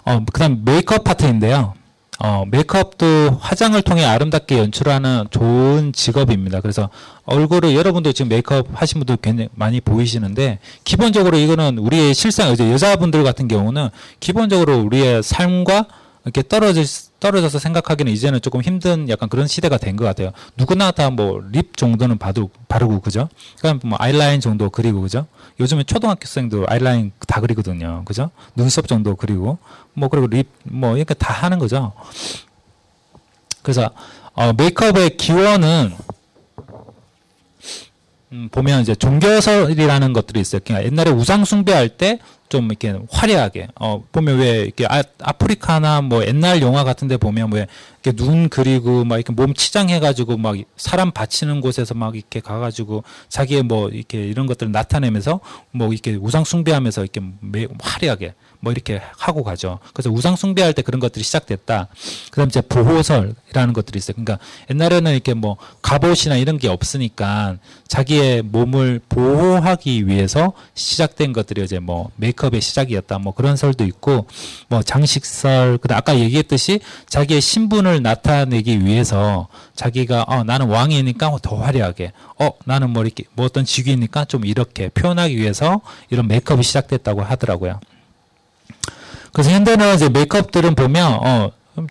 어, 그 다음 메이크업 파트인데요. 어, 메이크업도 화장을 통해 아름답게 연출하는 좋은 직업입니다. 그래서 얼굴을 여러분도 지금 메이크업 하신 분들 굉장히 많이 보이시는데 기본적으로 이거는 우리의 실상 이제 여자분들 같은 경우는 기본적으로 우리의 삶과 이렇게 떨어질 떨어져서 생각하기는 이제는 조금 힘든 약간 그런 시대가 된 것 같아요. 누구나 다 뭐 립 정도는 바도, 바르고 그죠? 그러니까 뭐 아이라인 정도 그리고 그죠? 요즘에 초등학교생도 아이라인 다 그리거든요. 그죠? 눈썹 정도 그리고 뭐 그리고 립 뭐 이렇게 다 하는 거죠. 그래서 어, 메이크업의 기원은 음, 보면 이제 종교설이라는 것들이 있어요. 그러니까 옛날에 우상 숭배할 때 좀 이렇게 화려하게 어 보면 왜 이렇게 아, 아프리카나 뭐 옛날 영화 같은데 보면 왜 이렇게 눈 그리고 막 이렇게 몸 치장해 가지고 막 사람 바치는 곳에서 막 이렇게 가 가지고 자기의 뭐 이렇게 이런 것들을 나타내면서 뭐 이렇게 우상 숭배하면서 이렇게 매, 화려하게 뭐 이렇게 하고 가죠. 그래서 우상 숭배할 때 그런 것들이 시작됐다. 그다음 이제 보호설이라는 것들이 있어요. 그러니까 옛날에는 이렇게 뭐 갑옷이나 이런 게 없으니까 자기의 몸을 보호하기 위해서 시작된 것들이 이제 뭐 메, 메이크업의 시작이었다. 뭐 그런 설도 있고 뭐 장식설 그다음 아까 얘기했듯이 자기의 신분을 나타내기 위해서 자기가 어 나는 왕이니까 더 화려하게 어 나는 뭐 이렇게 뭐 어떤 직위니까 좀 이렇게 표현하기 위해서 이런 메이크업이 시작됐다고 하더라고요. 그래서 현대는 이제 메이크업들은 보면 어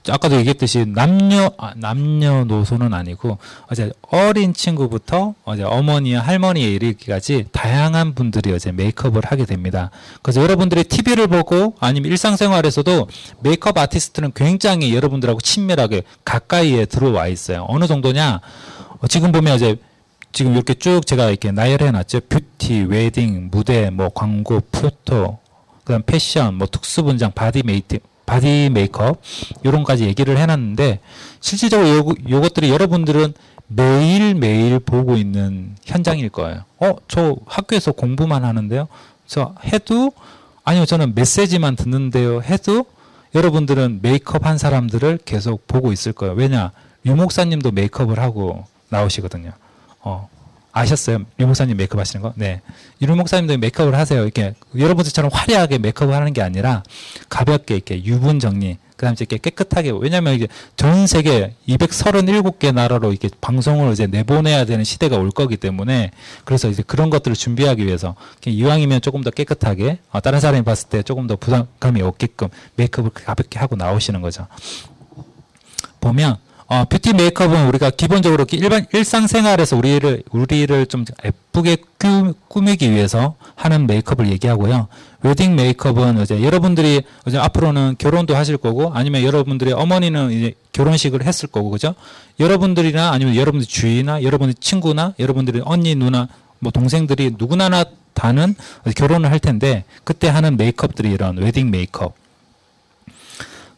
아까도 얘기했듯이 남녀 아, 남녀노소는 아니고 이제 어린 친구부터 이제 어머니와 할머니에 이르기까지 다양한 분들이 이제 메이크업을 하게 됩니다. 그래서 여러분들이 TV를 보고 아니면 일상생활에서도 메이크업 아티스트는 굉장히 여러분들하고 친밀하게 가까이에 들어와 있어요. 어느 정도냐? 어, 지금 보면 이제 지금 이렇게 쭉 제가 이렇게 나열해 놨죠. beauty, wedding, 무대, 뭐 광고, photo, 그다음 패션, 뭐 특수 분장, body 메이크 body 메이크업 요런까지 얘기를 해놨는데 실질적으로 요, 요것들이 여러분들은 매일 매일 보고 있는 현장일 거예요. 어, 저 학교에서 공부만 하는데요. 저 해도 아니요, 저는 메시지만 듣는데요. 해도 여러분들은 메이크업 한 사람들을 계속 보고 있을 거예요. 왜냐? 유 목사님도 메이크업을 하고 나오시거든요. 어, 아셨어요? 유 목사님 메이크업 하시는 거? 네. 유 목사님도 메이크업을 하세요. 이렇게 여러분들처럼 화려하게 메이크업을 하는 게 아니라 가볍게 이렇게 유분 정리, 그 다음에 이렇게 깨끗하게 왜냐면 이게 전 세계 237개 나라로 이렇게 방송을 이제 내보내야 되는 시대가 올 거기 때문에 그래서 이제 그런 것들을 준비하기 위해서 이왕이면 조금 더 깨끗하게 어, 다른 사람이 봤을 때 조금 더 부담감이 없게끔 메이크업을 가볍게 하고 나오시는 거죠. 보면 어, 뷰티 메이크업은 우리가 기본적으로 일반 일상생활에서 우리를 우리를 좀 예쁘게 꾸미기 위해서 하는 메이크업을 얘기하고요. 웨딩 메이크업은 이제 여러분들이 이제 앞으로는 결혼도 하실 거고 아니면 여러분들의 어머니는 이제 결혼식을 했을 거고 그죠? 여러분들이나 아니면 여러분들 주위나 여러분들 친구나 여러분들의 언니 누나 뭐 동생들이 누구나 다는 결혼을 할 텐데 그때 하는 메이크업들이 이런 웨딩 메이크업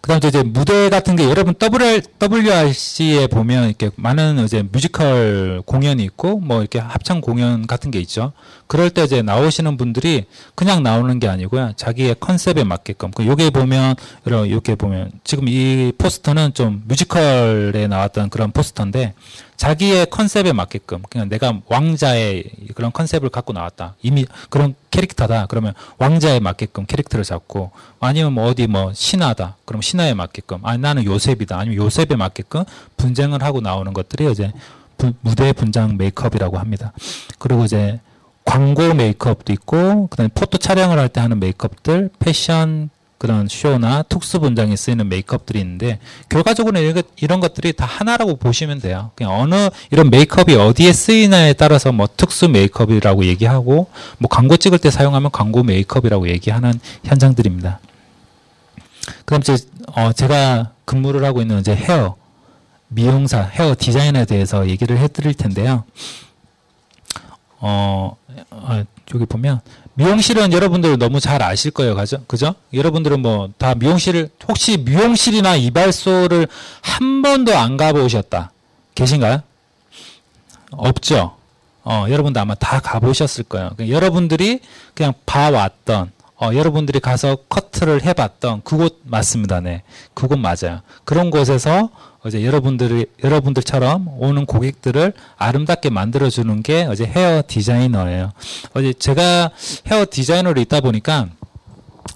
그다음에 이제 무대 같은 게 여러분 WR, WRC에 보면 이렇게 많은 이제 뮤지컬 공연이 있고 뭐 이렇게 합창 공연 같은 게 있죠. 그럴 때 이제 나오시는 분들이 그냥 나오는 게 아니고요. 자기의 컨셉에 맞게끔. 그 요게 보면 이렇게 보면 지금 이 포스터는 좀 뮤지컬에 나왔던 그런 포스터인데 자기의 컨셉에 맞게끔 그냥 내가 왕자의 그런 컨셉을 갖고 나왔다. 이미 그런 캐릭터다. 그러면 왕자에 맞게끔 캐릭터를 잡고 아니면 뭐 어디 뭐 신하다. 그럼 신하에 맞게끔 아니 나는 요셉이다. 아니면 요셉에 맞게끔 분쟁을 하고 나오는 것들이 이제 부, 무대 분장 메이크업이라고 합니다. 그리고 이제 광고 메이크업도 있고 그다음에 photo 촬영을 할 때 하는 메이크업들, 패션 그런 쇼나 특수 분장에 쓰이는 메이크업들이 있는데 결과적으로 이런, 것들이 다 하나라고 보시면 돼요. 그냥 어느 이런 메이크업이 어디에 쓰이나에 따라서 뭐 특수 메이크업이라고 얘기하고 뭐 광고 찍을 때 사용하면 광고 메이크업이라고 얘기하는 현장들입니다. 그럼 이제 어 제가 근무를 하고 있는 이제 헤어 미용사 헤어 디자인에 대해서 얘기를 해드릴 텐데요. 어, 어 여기 보면 미용실은 여러분들 너무 잘 아실 거예요. 그죠? 그죠? 여러분들은 뭐 다 미용실을 혹시 미용실이나 이발소를 한 번도 안 가보셨다. 계신가요? 없죠. 어, 여러분도 아마 다 가보셨을 거예요. 그러니까 여러분들이 그냥 봐왔던 어, 여러분들이 가서 커트를 해봤던 그곳 맞습니다. 네. 그곳 맞아요. 그런 곳에서 어제 여러분들이 여러분들처럼 오는 고객들을 아름답게 만들어주는 게 어제 헤어 디자이너예요. 어제 제가 헤어 디자이너로 있다 보니까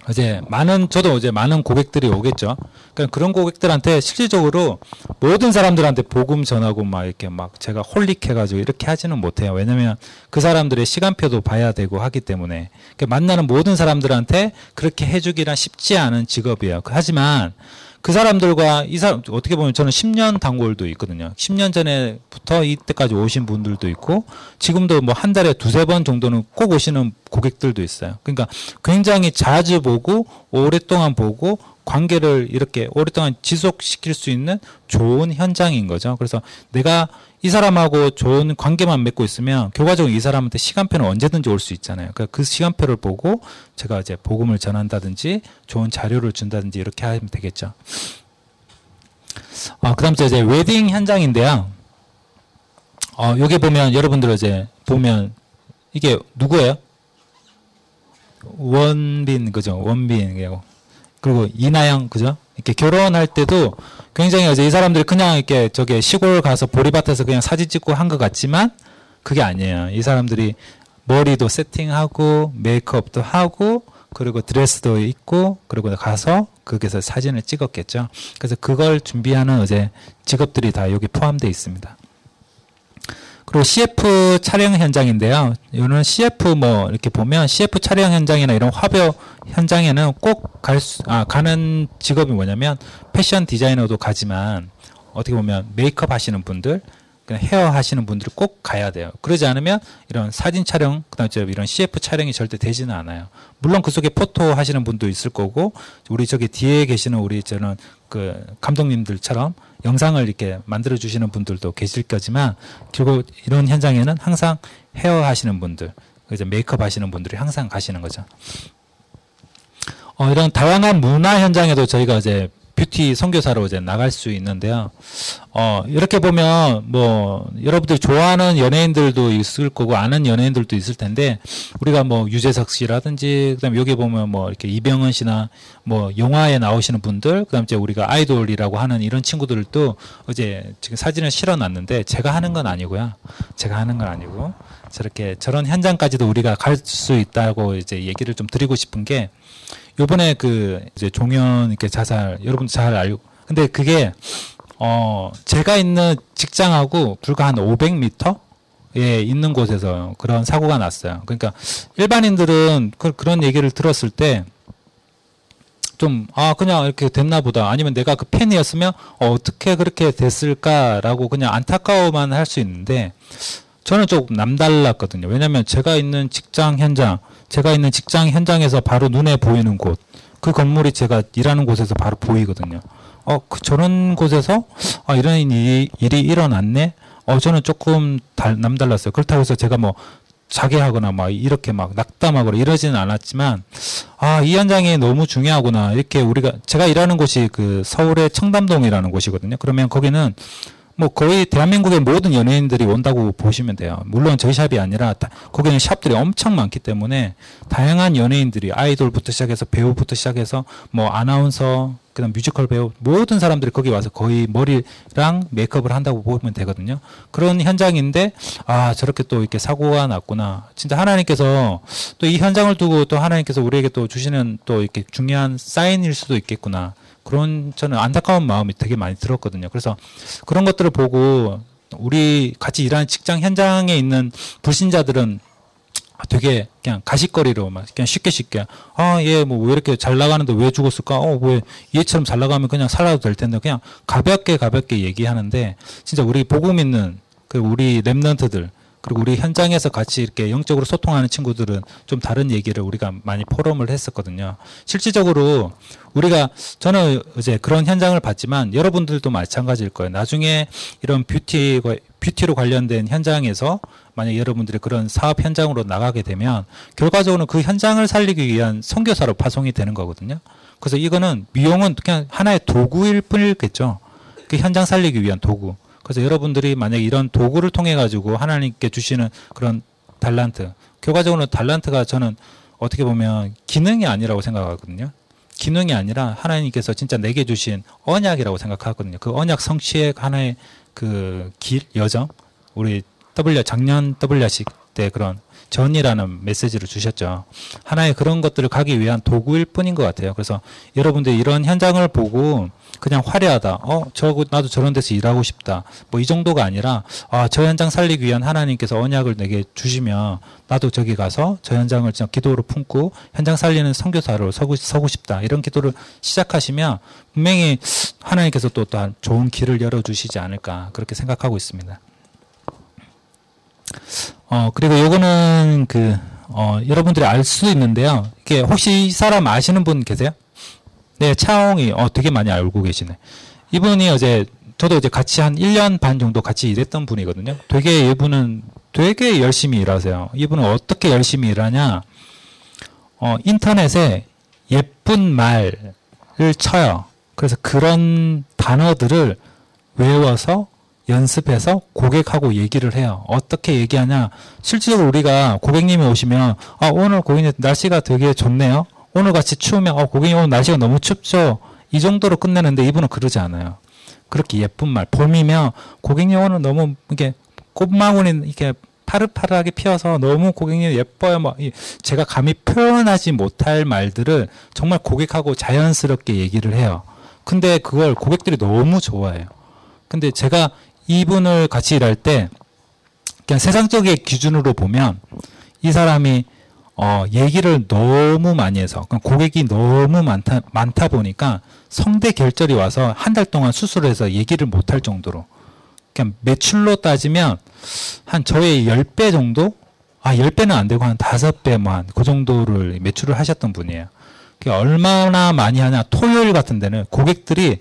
어제 많은 저도 어제 많은 고객들이 오겠죠. 그러니까 그런 고객들한테 실질적으로 모든 사람들한테 복음 전하고 막 이렇게 막 제가 홀릭해가지고 이렇게 하지는 못해요. 왜냐면 그 사람들의 시간표도 봐야 되고 하기 때문에 그러니까 만나는 모든 사람들한테 그렇게 해주기란 쉽지 않은 직업이에요. 하지만 그 사람들과 이 사람 어떻게 보면 저는 10년 단골도 있거든요. 10년 전에부터 이때까지 오신 분들도 있고 지금도 뭐 한 달에 두세 번 정도는 꼭 오시는 고객들도 있어요. 그러니까 굉장히 자주 보고 오랫동안 보고 관계를 이렇게 오랫동안 지속시킬 수 있는 좋은 현장인 거죠. 그래서 내가 이 사람하고 좋은 관계만 맺고 있으면 결과적으로 이 사람한테 시간표는 언제든지 올 수 있잖아요. 그러니까 그 시간표를 보고 제가 이제 복음을 전한다든지 좋은 자료를 준다든지 이렇게 하면 되겠죠. 어, 그 다음 이제 웨딩 현장인데요. 어, 여기 보면 여러분들 이제 보면 이게 누구예요? 원빈 그죠? 원빈 그리고 이나영 그죠? 이렇게 결혼할 때도 굉장히 이제 이 사람들이 그냥 이렇게 저기 시골 가서 보리밭에서 그냥 사진 찍고 한 것 같지만 그게 아니에요. 이 사람들이 머리도 세팅하고 메이크업도 하고 그리고 드레스도 입고 그리고 가서 거기서 사진을 찍었겠죠. 그래서 그걸 준비하는 이제 직업들이 다 여기 포함되어 있습니다. 그리고 CF 촬영 현장인데요. 이거는 CF 뭐 이렇게 보면 CF 촬영 현장이나 이런 화보 현장에는 꼭 갈 수, 아, 가는 직업이 뭐냐면 패션 디자이너도 가지만 어떻게 보면 메이크업 하시는 분들, 그냥 헤어 하시는 분들이 꼭 가야 돼요. 그러지 않으면 이런 사진 촬영, 그다음에 이런 CF 촬영이 절대 되지는 않아요. 물론 그 속에 포토 하시는 분도 있을 거고, 우리 저기 뒤에 계시는 우리 저는 그 감독님들처럼 영상을 이렇게 만들어 주시는 분들도 계실 거지만, 결국 이런 현장에는 항상 헤어 하시는 분들, 이제 메이크업 하시는 분들이 항상 가시는 거죠. 어, 이런 다양한 문화 현장에도 저희가 이제 뷰티 선교사로 이제 나갈 수 있는데요. 어, 이렇게 보면 뭐 여러분들이 좋아하는 연예인들도 있을 거고 아는 연예인들도 있을 텐데 우리가 뭐 유재석 씨라든지 그다음에 여기 보면 뭐 이렇게 이병헌 씨나 뭐 영화에 나오시는 분들 그다음에 이제 우리가 아이돌이라고 하는 이런 친구들도 어제 지금 사진을 실어 놨는데 제가 하는 건 아니고요. 제가 하는 건 아니고 저렇게 저런 현장까지도 우리가 갈 수 있다고 이제 얘기를 좀 드리고 싶은 게 요번에 그 이제 종현 이렇게 자살 여러분 잘 알고 근데 그게 어 제가 있는 직장하고 불과 한 500m 에 있는 곳에서 그런 사고가 났어요. 그러니까 일반인들은 그, 그런 얘기를 들었을 때 좀, 아, 그냥 이렇게 됐나 보다. 아니면 내가 그 팬이었으면 어, 어떻게 그렇게 됐을까라고 그냥 안타까워만 할 수 있는데 저는 조금 남달랐거든요. 왜냐하면 제가 있는 직장 현장, 제가 있는 직장 현장에서 바로 눈에 보이는 곳, 그 건물이 제가 일하는 곳에서 바로 보이거든요. 어, 그 저런 곳에서 아, 이런 일이, 일이 일어났네. 어, 저는 조금 달, 남달랐어요. 그렇다고 해서 제가 뭐 자괴하거나 막 이렇게 막 낙담하거나 이러지는 않았지만 아, 이 현장이 너무 중요하구나. 이렇게 우리가 제가 일하는 곳이 그 서울의 청담동이라는 곳이거든요. 그러면 거기는 뭐 거의 대한민국의 모든 연예인들이 온다고 보시면 돼요. 물론 저희 샵이 아니라 다, 거기는 샵들이 엄청 많기 때문에 다양한 연예인들이 아이돌부터 시작해서 배우부터 시작해서 뭐 아나운서 그다음 뮤지컬 배우 모든 사람들이 거기 와서 거의 머리랑 메이크업을 한다고 보면 되거든요. 그런 현장인데 아 저렇게 또 이렇게 사고가 났구나. 진짜 하나님께서 또 이 현장을 두고 또 하나님께서 우리에게 또 주시는 또 이렇게 중요한 사인일 수도 있겠구나. 그런 저는 안타까운 마음이 되게 많이 들었거든요. 그래서 그런 것들을 보고 우리 같이 일하는 직장 현장에 있는 불신자들은 되게 그냥 가식거리로 막 그냥 쉽게 쉽게 아 얘 뭐 왜 이렇게 잘 나가는데 왜 죽었을까 어왜 얘처럼 잘 나가면 그냥 살아도 될 텐데 그냥 가볍게 가볍게 얘기하는데 진짜 우리 복음 있는 그 우리 랩런트들 그리고 우리 현장에서 같이 이렇게 영적으로 소통하는 친구들은 좀 다른 얘기를 우리가 많이 포럼을 했었거든요. 실질적으로 우리가 저는 이제 그런 현장을 봤지만 여러분들도 마찬가지일 거예요. 나중에 이런 뷰티 뷰티로 관련된 현장에서 만약 여러분들이 그런 사업 현장으로 나가게 되면 결과적으로 그 현장을 살리기 위한 선교사로 파송이 되는 거거든요. 그래서 이거는 미용은 그냥 하나의 도구일 뿐이겠죠. 그 현장 살리기 위한 도구. 그래서 여러분들이 만약 이런 도구를 통해 가지고 하나님께 주시는 그런 달란트, 결과적으로 달란트가 저는 어떻게 보면 기능이 아니라고 생각하거든요. 기능이 아니라 하나님께서 진짜 내게 주신 언약이라고 생각하거든요. 그 언약 성취의 하나의 그 길, 여정, 우리 W, 작년 W식 때 그런 전이라는 메시지를 주셨죠. 하나의 그런 것들을 가기 위한 도구일 뿐인 것 같아요. 그래서 여러분들 이런 현장을 보고 그냥 화려하다. 어, 저 나도 저런 데서 일하고 싶다. 뭐 이 정도가 아니라 아, 저 현장 살리기 위한 하나님께서 언약을 내게 주시면 나도 저기 가서 저 현장을 진짜 기도로 품고 현장 살리는 선교사로 서고, 서고 싶다. 이런 기도를 시작하시면 분명히 하나님께서 또 또한 좋은 길을 열어 주시지 않을까 그렇게 생각하고 있습니다. 어, 그리고 요거는 그 어, 여러분들이 알 수도 있는데요. 이게 혹시 이 사람 아시는 분 계세요? 네, 차홍이 어 되게 많이 알고 계시네. 이분이 어제 저도 이제 같이 한 1년 반 정도 같이 일했던 분이거든요. 되게 이분은 되게 열심히 일하세요. 이분은 어떻게 열심히 일하냐? 어, 인터넷에 예쁜 말을 쳐요. 그래서 그런 단어들을 외워서 연습해서 고객하고 얘기를 해요. 어떻게 얘기하냐? 실질적으로 우리가 고객님이 오시면 아, 오늘 고객님 날씨가 되게 좋네요. 오늘 같이 추우면 어 고객님 오늘 날씨가 너무 춥죠. 이 정도로 끝내는데 이분은 그러지 않아요. 그렇게 예쁜 말 봄이면 고객님 오늘 너무 이게 꽃망울이 이렇게 파릇파릇하게 피어서 너무 고객님 예뻐요. 뭐 제가 감히 표현하지 못할 말들을 정말 고객하고 자연스럽게 얘기를 해요. 근데 그걸 고객들이 너무 좋아해요. 근데 제가 이분을 같이 일할 때 그냥 세상적인 기준으로 보면 이 사람이 어, 얘기를 너무 많이 해서 고객이 너무 많다 많다 보니까 성대 결절이 와서 한 달 동안 수술을 해서 얘기를 못할 정도로 그냥 매출로 따지면 한 저의 10배 정도? 아, 10배는 안 되고 한 5배만 그 정도를 매출을 하셨던 분이에요. 얼마나 많이 하냐. 토요일 같은 데는 고객들이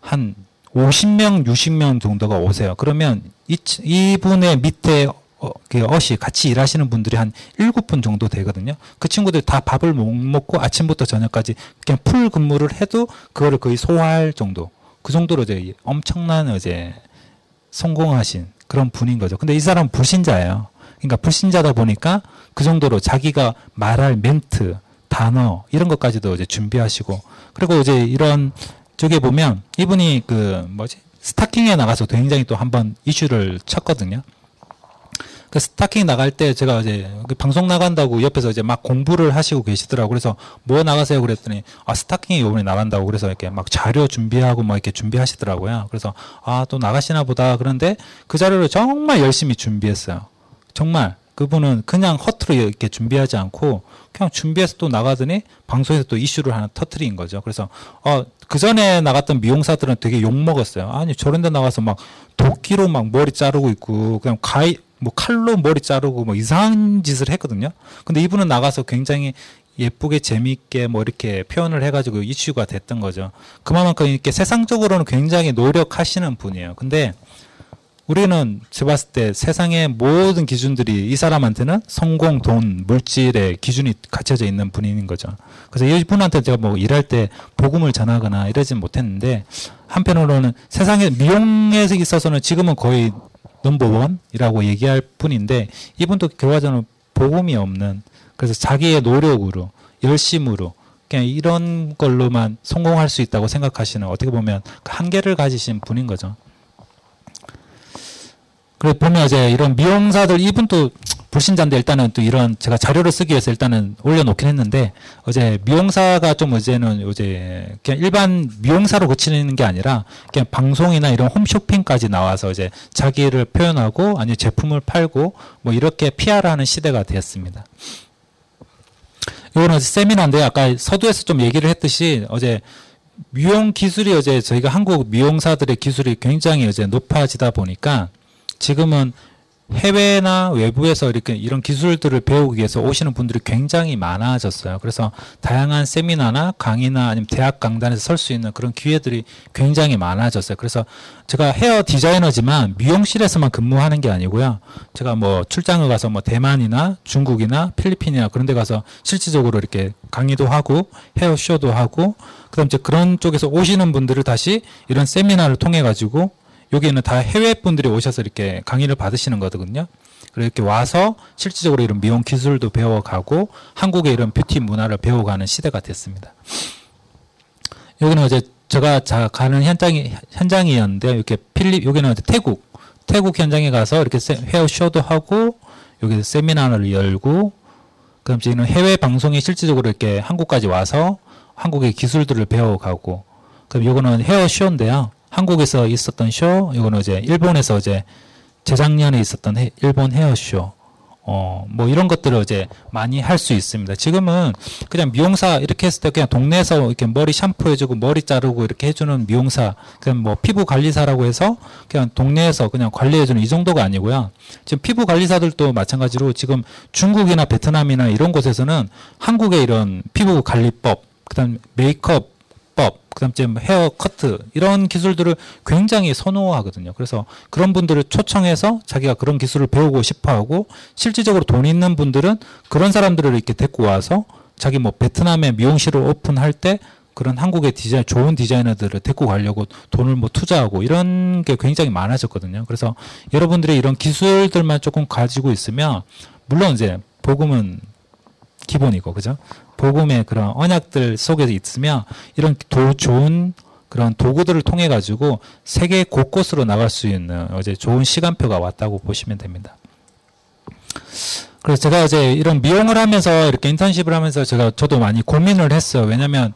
한 50명, 60명 정도가 오세요. 그러면 이, 이분의 밑에 어, 그 어시 같이 일하시는 분들이 한 일곱 분 정도 되거든요. 그 친구들 다 밥을 못 먹고 아침부터 저녁까지 그냥 풀 근무를 해도 그거를 거의 소화할 정도. 그 정도로 이제 엄청난 이제 성공하신 그런 분인 거죠. 근데 이 사람은 불신자예요. 그러니까 불신자다 보니까 그 정도로 자기가 말할 멘트, 단어 이런 것까지도 이제 준비하시고 그리고 이제 이런 쪽에 보면 이분이 그 뭐지 스타킹에 나가서 굉장히 또 한번 이슈를 쳤거든요. 그 스타킹 나갈 때 제가 이제 그 방송 나간다고 옆에서 이제 막 공부를 하시고 계시더라고. 그래서 뭐 나가세요? 그랬더니 아 스타킹이 요번에 나간다고 그래서 이렇게 막 자료 준비하고 막 이렇게 준비하시더라고요. 그래서 아 또 나가시나 보다. 그런데 그 자료를 정말 열심히 준비했어요. 정말 그분은 그냥 허투루 이렇게 준비하지 않고 그냥 준비해서 또 나가더니 방송에서 또 이슈를 하나 터트린 거죠. 그래서 어, 그 전에 나갔던 미용사들은 되게 욕 먹었어요. 아니 저런 데 나가서 막 도끼로 막 머리 자르고 있고 그냥 가이 뭐 칼로 머리 자르고 뭐 이상한 짓을 했거든요. 근데 이분은 나가서 굉장히 예쁘게 재미있게 뭐 이렇게 표현을 해가지고 이슈가 됐던 거죠. 그만큼 이렇게 세상적으로는 굉장히 노력하시는 분이에요. 근데 우리는 제가 봤을 때 세상의 모든 기준들이 이 사람한테는 성공, 돈, 물질의 기준이 갖춰져 있는 분인 거죠. 그래서 이분한테 제가 뭐 일할 때 복음을 전하거나 이러진 못했는데 한편으로는 세상의 미용에 있어서는 지금은 거의 넘버원이라고 얘기할 뿐인데 이분도 결과적으로 복음이 없는 그래서 자기의 노력으로 열심으로 그냥 이런 걸로만 성공할 수 있다고 생각하시는 어떻게 보면 그 한계를 가지신 분인 거죠. 그래 보면 이제 이런 미용사들 이분도 불신자인데 일단은 또 이런 제가 자료를 쓰기 위해서 일단은 올려놓긴 했는데 어제 미용사가 좀 어제는 어제 그냥 일반 미용사로 그치는 게 아니라 그냥 방송이나 이런 홈쇼핑까지 나와서 이제 자기를 표현하고 아니 제품을 팔고 뭐 이렇게 PR하는 시대가 되었습니다. 이거는 세미나인데 아까 서두에서 좀 얘기를 했듯이 어제 미용 기술이 어제 저희가 한국 미용사들의 기술이 굉장히 어제 높아지다 보니까 지금은 해외나 외부에서 이렇게 이런 기술들을 배우기 위해서 오시는 분들이 굉장히 많아졌어요. 그래서 다양한 세미나나 강의나 아니면 대학 강단에서 설 수 있는 그런 기회들이 굉장히 많아졌어요. 그래서 제가 헤어 디자이너지만 미용실에서만 근무하는 게 아니고요. 제가 뭐 출장을 가서 뭐 대만이나 중국이나 필리핀이나 그런 데 가서 실질적으로 이렇게 강의도 하고 헤어 쇼도 하고 그다음 이제 그런 쪽에서 오시는 분들을 다시 이런 세미나를 통해 가지고 여기는 다 해외 분들이 오셔서 이렇게 강의를 받으시는 거거든요. 그리고 이렇게 와서 실질적으로 이런 미용 기술도 배워가고 한국의 이런 뷰티 문화를 배워가는 시대가 됐습니다. 여기는 이제 제가 가는 현장이 현장이었는데 이렇게 필립 여기는 태국 태국 현장에 가서 이렇게 헤어 쇼도 하고 여기서 세미나를 열고 그럼 저희는 해외 방송이 실질적으로 이렇게 한국까지 와서 한국의 기술들을 배워가고 그럼 요거는 헤어 쇼인데요. 한국에서 있었던 쇼, 이거는 이제 일본에서 이제 재작년에 있었던 해, 일본 헤어쇼, 어, 뭐 이런 것들을 이제 많이 할 수 있습니다. 지금은 그냥 미용사 이렇게 했을 때 그냥 동네에서 이렇게 머리 샴푸해주고 머리 자르고 이렇게 해주는 미용사, 그냥 뭐 피부 관리사라고 해서 그냥 동네에서 그냥 관리해주는 이 정도가 아니고요. 지금 피부 관리사들도 마찬가지로 지금 중국이나 베트남이나 이런 곳에서는 한국의 이런 피부 관리법, 그다음 메이크업 법, 그다음에 헤어 커트 이런 기술들을 굉장히 선호하거든요. 그래서 그런 분들을 초청해서 자기가 그런 기술을 배우고 싶어하고 실질적으로 돈 있는 분들은 그런 사람들을 이렇게 데리고 와서 자기 뭐 베트남에 미용실을 오픈할 때 그런 한국의 디자인 좋은 디자이너들을 데리고 가려고 돈을 뭐 투자하고 이런 게 굉장히 많아졌거든요. 그래서 여러분들이 이런 기술들만 조금 가지고 있으면 물론 이제 복음은 기본이고 그죠? 복음의 그런 언약들 속에 있으면 이런 도, 좋은 그런 도구들을 통해 가지고 세계 곳곳으로 나갈 수 있는 어제 좋은 시간표가 왔다고 보시면 됩니다. 그래서 제가 이제 이런 미용을 하면서 이렇게 인턴십을 하면서 제가 저도 많이 고민을 했어요. 왜냐면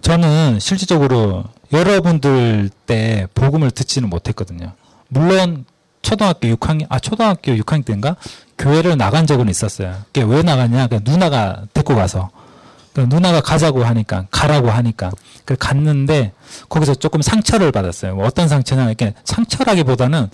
저는 실질적으로 여러분들 때 복음을 듣지는 못했거든요. 물론 초등학교 6학년, 아, 초등학교 6학년 때인가? 교회를 나간 적은 있었어요. 그게 왜 나갔냐? 그냥 누나가 데리고 가서. 그 누나가 가자고 하니까, 가라고 하니까. 그 갔는데, 거기서 조금 상처를 받았어요. 뭐 어떤 상처냐? 이렇게 상처라기보다는,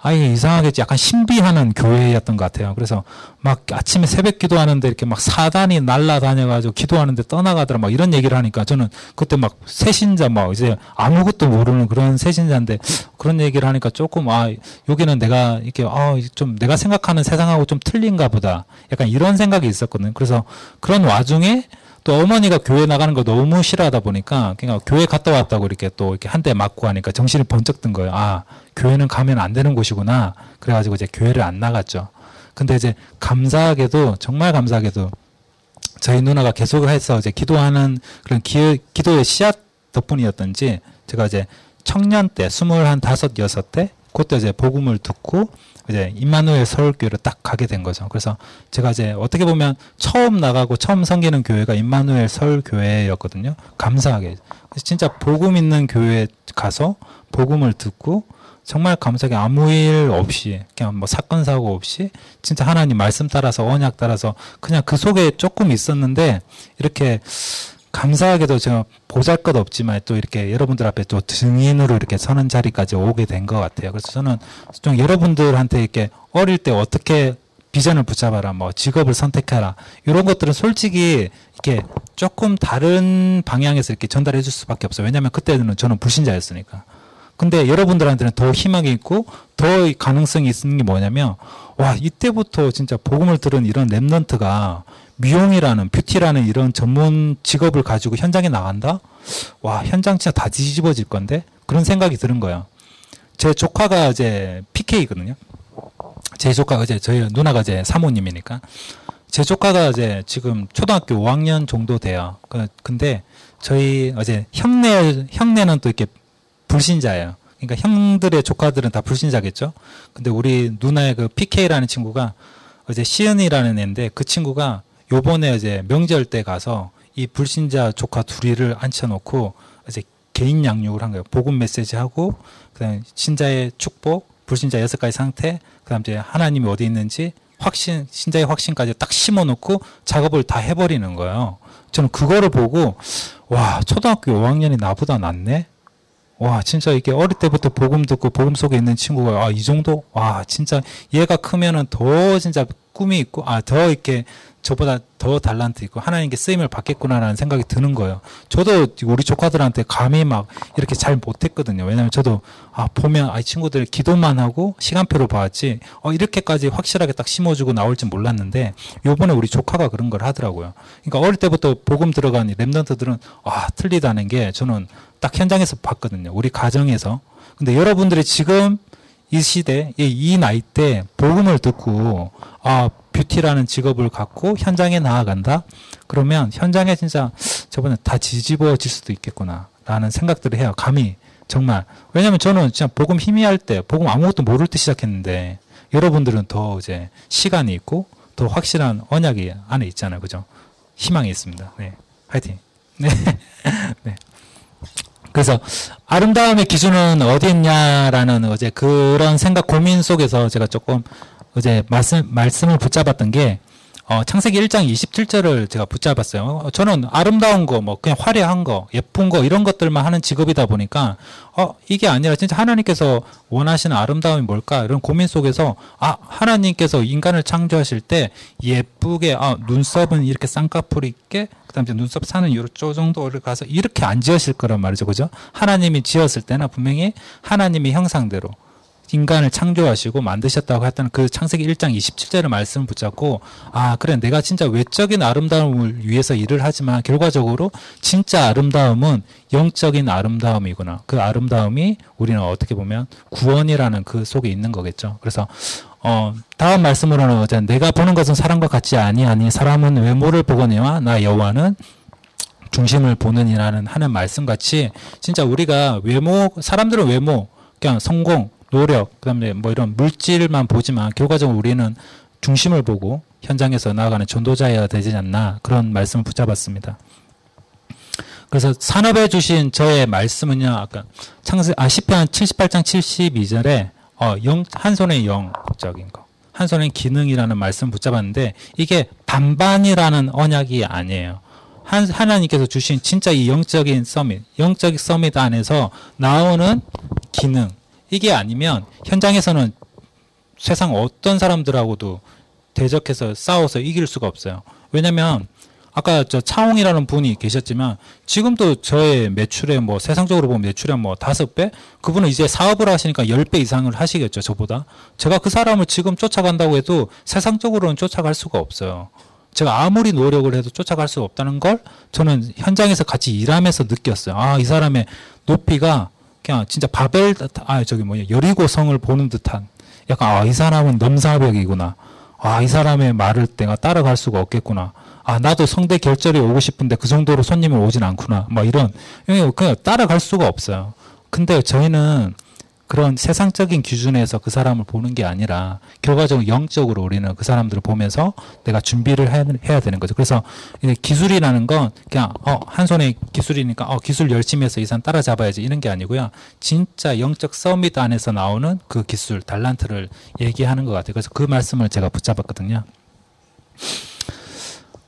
아예 이상하게 약간 신비하는 교회였던 것 같아요. 그래서 막 아침에 새벽 기도하는데 이렇게 막 사단이 날라다녀가지고 기도하는데 떠나가더라 막 이런 얘기를 하니까 저는 그때 막 새신자 막 이제 아무것도 모르는 그런 새신자인데 그런 얘기를 하니까 조금 아 여기는 내가 이렇게 아좀 내가 생각하는 세상하고 좀 틀린가 보다 약간 이런 생각이 있었거든요. 그래서 그런 와중에 또 어머니가 교회 나가는 거 너무 싫어하다 보니까 그냥 교회 갔다 왔다고 이렇게 또 이렇게 한 대 맞고 하니까 정신이 번쩍 든 거예요. 아, 교회는 가면 안 되는 곳이구나. 그래가지고 이제 교회를 안 나갔죠. 근데 이제 감사하게도 정말 감사하게도 저희 누나가 계속해서 이제 기도하는 그런 기, 기도의 씨앗 덕분이었던지 제가 이제 청년 때 스물 한 다섯 여섯 때 그때 이제 복음을 듣고 이제 임마누엘 서울교회를 딱 가게 된 거죠. 그래서 제가 이제 어떻게 보면 처음 나가고 처음 섬기는 교회가 임마누엘 서울교회였거든요. 감사하게. 진짜 복음 있는 교회에 가서 복음을 듣고 정말 감사하게 아무 일 없이 그냥 뭐 사건 사고 없이 진짜 하나님 말씀 따라서 언약 따라서 그냥 그 속에 조금 있었는데 이렇게 감사하게도 제가 보잘 것 없지만 또 이렇게 여러분들 앞에 또 증인으로 이렇게 서는 자리까지 오게 된 것 같아요. 그래서 저는 좀 여러분들한테 이렇게 어릴 때 어떻게 비전을 붙잡아라, 뭐 직업을 선택해라 이런 것들은 솔직히 이렇게 조금 다른 방향에서 이렇게 전달해 줄 수밖에 없어요. 왜냐하면 그때는 저는 불신자였으니까. 근데 여러분들한테는 더 희망이 있고 더 가능성이 있는 게 뭐냐면 와 이때부터 진짜 복음을 들은 이런 remnant가 미용이라는 beauty라는 이런 전문 직업을 가지고 현장에 나간다? 와, 현장 진짜 다 뒤집어질 건데? 그런 생각이 드는 거예요. 제 조카가 이제 PK거든요. 제 조카가 이제 저희 누나가 이제 사모님이니까. 제 조카가 이제 지금 초등학교 5학년 정도 돼요. 그, 근데 저희 어제 형네, 형네는 또 이렇게 불신자예요. 그러니까 형들의 조카들은 다 불신자겠죠? 근데 우리 누나의 그 PK라는 친구가 어제 시은이라는 애인데 그 친구가 요번에 이제 명절 때 가서 이 불신자 조카 둘이를 앉혀놓고 이제 개인 양육을 한 거예요. 복음 메시지 하고 그다음에 신자의 축복, 불신자 여섯 가지 상태, 그다음 이제 하나님이 어디 있는지 확신, 신자의 확신까지 딱 심어놓고 작업을 다 해버리는 거예요. 저는 그거를 보고 와 초등학교 5학년이 나보다 낫네. 와 진짜 이게 어릴 때부터 복음 듣고 복음 속에 있는 친구가 아 이 정도 와 진짜 얘가 크면은 더 진짜 꿈이 있고 아 더 이렇게 저보다 더 달란트 있고 하나님께 쓰임을 받겠구나라는 생각이 드는 거예요. 저도 우리 조카들한테 감히 막 이렇게 잘 못했거든요. 왜냐하면 저도 아 보면 아이 친구들 기도만 하고 시간표로 봐왔지 어 이렇게까지 확실하게 딱 심어주고 나올지 몰랐는데 요번에 우리 조카가 그런 걸 하더라고요. 그러니까 어릴 때부터 복음 들어간 remnant들은 아 틀리다는 게 저는 딱 현장에서 봤거든요. 우리 가정에서. 근데 여러분들이 지금 이 시대, 이 나이 때 복음을 듣고 아 beauty라는 직업을 갖고 현장에 나아간다. 그러면 현장에 진짜 저번에 다 뒤집어질 수도 있겠구나라는 생각들을 해요. 감히 정말 왜냐하면 저는 진짜 복음 희미할 때 복음 아무것도 모를 때 시작했는데 여러분들은 더 이제 시간이 있고 더 확실한 언약이 안에 있잖아요, 그죠? 희망이 있습니다. 네, 화이팅. 네, 네. 그래서 아름다움의 기준은 어디 있냐라는 어제 그런 생각 고민 속에서 제가 조금 어제 말씀 말씀을 붙잡았던 게 어, 창세기 1장 27절을 제가 붙잡았어요. 어, 저는 아름다운 거, 뭐, 그냥 화려한 거, 예쁜 거, 이런 것들만 하는 직업이다 보니까, 어, 이게 아니라 진짜 하나님께서 원하시는 아름다움이 뭘까? 이런 고민 속에서, 아, 하나님께서 인간을 창조하실 때 예쁘게, 아, 눈썹은 이렇게 쌍꺼풀 있게, 그 다음에 눈썹 사는 요쪽 정도를 가서 이렇게 안 지으실 거란 말이죠. 그죠? 하나님이 지었을 때는 분명히 하나님의 형상대로, 인간을 창조하시고 만드셨다고 했던 그 창세기 1장 27절의 말씀을 붙잡고 아 그래 내가 진짜 외적인 아름다움을 위해서 일을 하지만 결과적으로 진짜 아름다움은 영적인 아름다움이구나. 그 아름다움이 우리는 어떻게 보면 구원이라는 그 속에 있는 거겠죠. 그래서 어 다음 말씀으로는 어제 내가 보는 것은 사람과 같지 아니하니 사람은 외모를 보거니와 나 여호와는 중심을 보는 이라는 하는 말씀 같이 진짜 우리가 외모 사람들은 외모 그냥 성공 노력, 그다음에 뭐 이런 물질만 보지만 결과적으로 우리는 중심을 보고 현장에서 나아가는 전도자여야 되지 않나 그런 말씀을 붙잡았습니다. 그래서 산업에 주신 저의 말씀은요, 아까 창세, 아, 10편 78장 72절에, 어, 영, 한 손에 영적인 거, 한 손에 기능이라는 말씀 붙잡았는데, 이게 반반이라는 언약이 아니에요. 한, 하나님께서 주신 진짜 이 영적인 서밋, 영적 서밋 안에서 나오는 기능, 이게 아니면 현장에서는 세상 어떤 사람들하고도 대적해서 싸워서 이길 수가 없어요. 왜냐면 아까 저 차홍이라는 분이 계셨지만 지금도 저의 매출에 뭐 세상적으로 보면 매출에 뭐 다섯 배? 그분은 이제 사업을 하시니까 열 배 이상을 하시겠죠 저보다. 제가 그 사람을 지금 쫓아간다고 해도 세상적으로는 쫓아갈 수가 없어요. 제가 아무리 노력을 해도 쫓아갈 수 없다는 걸 저는 현장에서 같이 일하면서 느꼈어요. 아 이 사람의 높이가 그냥 진짜 바벨 아 저기 뭐냐 여리고 성을 보는 듯한 약간 아 이 사람은 넘사벽이구나. 아 이 사람의 말을 내가 따라갈 수가 없겠구나. 아 나도 성대 결절이 오고 싶은데 그 정도로 손님이 오진 않구나. 뭐 이런 그냥 따라갈 수가 없어요. 근데 저희는 그런 세상적인 기준에서 그 사람을 보는 게 아니라 결과적으로 영적으로 우리는 그 사람들을 보면서 내가 준비를 해야 되는 거죠. 그래서 기술이라는 건 그냥 어, 한 손에 기술이니까 어, 기술 열심히 해서 이 사람 따라잡아야지 이런 게 아니고요. 진짜 영적 서밋 안에서 나오는 그 기술, 달란트를 얘기하는 것 같아요. 그래서 그 말씀을 제가 붙잡았거든요.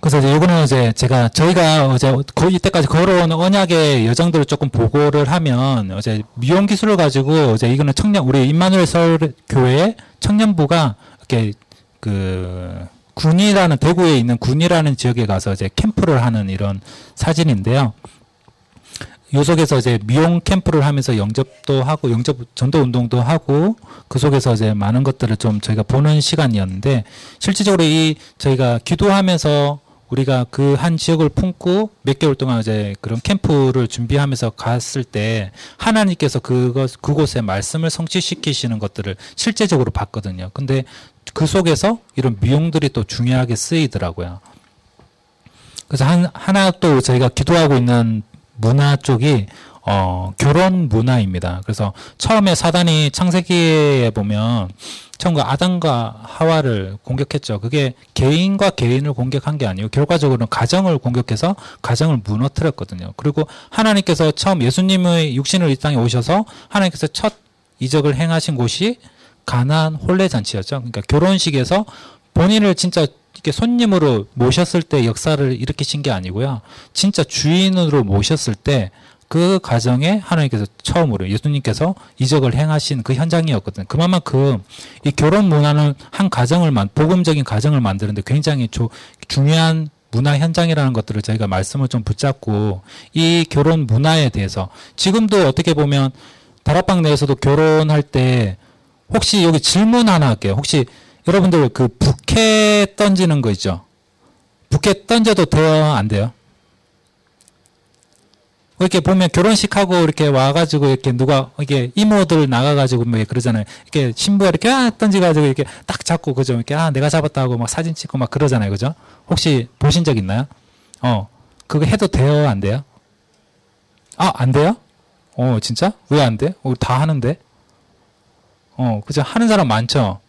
그래서 이제 이거는 이제 제가 저희가 어제 거의 이때까지 걸어온 언약의 여정들을 조금 보고를 하면 어제 미용 기술을 가지고 이제 이거는 청년 우리 임마누엘 서울 교회 청년부가 이렇게 그 군이라는 대구에 있는 군이라는 지역에 가서 이제 캠프를 하는 이런 사진인데요. 요 속에서 이제 미용 캠프를 하면서 영접도 하고 영접 전도 운동도 하고 그 속에서 이제 많은 것들을 좀 저희가 보는 시간이었는데 실질적으로 이 저희가 기도하면서 우리가 그 한 지역을 품고 몇 개월 동안 이제 그런 캠프를 준비하면서 갔을 때 하나님께서 그것 그곳에 말씀을 성취시키시는 것들을 실제적으로 봤거든요. 근데 그 속에서 이런 미용들이 또 중요하게 쓰이더라고요. 그래서 한, 하나 또 저희가 기도하고 있는 문화 쪽이 어, 결혼 문화입니다. 그래서 처음에 사단이 창세기에 보면 처음과 그 아담과 하와를 공격했죠. 그게 개인과 개인을 공격한 게 아니고 결과적으로는 가정을 공격해서 가정을 무너뜨렸거든요. 그리고 하나님께서 처음 예수님의 육신을 이 땅에 오셔서 하나님께서 첫 이적을 행하신 곳이 가나안 혼례 잔치였죠. 그러니까 결혼식에서 본인을 진짜 이렇게 손님으로 모셨을 때 역사를 일으키신 게 아니고요. 진짜 주인으로 모셨을 때 그 가정에 하나님께서 처음으로 예수님께서 이적을 행하신 그 현장이었거든요. 그만큼 이 결혼 문화는 한 가정을 만 복음적인 가정을 만드는데 굉장히 조, 중요한 문화 현장이라는 것들을 저희가 말씀을 좀 붙잡고 이 결혼 문화에 대해서 지금도 어떻게 보면 다락방 내에서도 결혼할 때 혹시 여기 질문 하나 할게요. 혹시 여러분들 그 부케 던지는 거 있죠? 부케 던져도 돼요? 안 돼요? 이렇게 보면 결혼식 하고 이렇게 와가지고 이렇게 누가 이게 이모들 나가가지고 뭐 그러잖아요. 이렇게 신부가 이렇게 아 던지가지고 이렇게 딱 잡고 그죠? 이렇게 아 내가 잡았다고 막 사진 찍고 막 그러잖아요, 그죠? 혹시 보신 적 있나요? 어 그거 해도 돼요, 안 돼요? 아 안 돼요? 어 진짜? 왜 안 돼? 우리 다 하는데. 어 그죠? 하는 사람 많죠.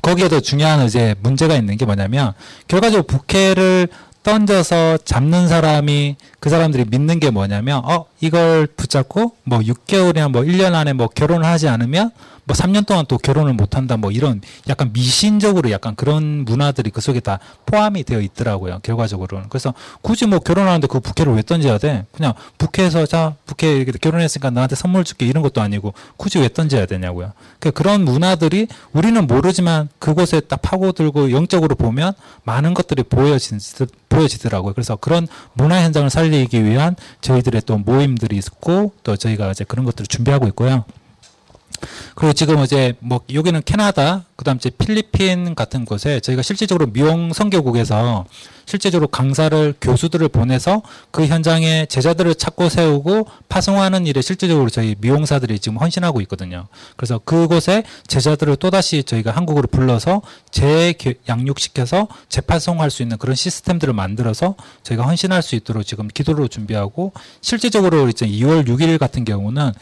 거기에도 중요한 이제 문제가 있는 게 뭐냐면 결과적으로 부캐를 던져서 잡는 사람이 그 사람들이 믿는 게 뭐냐면 어 이걸 붙잡고 뭐 6개월이나 뭐 1년 안에 뭐 결혼을 하지 않으면 뭐 3년 동안 또 결혼을 못 한다 뭐 이런 약간 미신적으로 약간 그런 문화들이 그 속에 다 포함이 되어 있더라고요. 결과적으로는. 그래서 굳이 뭐 결혼하는데 그 부케를 왜 던져야 돼? 그냥 부케에서 자, 부케 결혼했으니까 나한테 선물 줄게 이런 것도 아니고 굳이 왜 던져야 되냐고요. 그러니까 그런 문화들이 우리는 모르지만 그곳에 딱 파고들고 영적으로 보면 많은 것들이 보여진 보여지더라고요. 그래서 그런 문화 현장을 살리기 위한 저희들의 또 모임들이 있고 또 저희가 이제 그런 것들을 준비하고 있고요. 그리고 지금 이제 뭐 여기는 캐나다, 그다음 이제 필리핀 같은 곳에 저희가 실질적으로 미용 선교국에서 실제적으로 강사를 교수들을 보내서 그 현장에 제자들을 찾고 세우고 파송하는 일에 실제적으로 저희 미용사들이 지금 헌신하고 있거든요. 그래서 그곳에 제자들을 또다시 저희가 한국으로 불러서 재양육시켜서 재파송할 수 있는 그런 시스템들을 만들어서 저희가 헌신할 수 있도록 지금 기도로 준비하고 실제적으로 이제 2월 6일 같은 경우는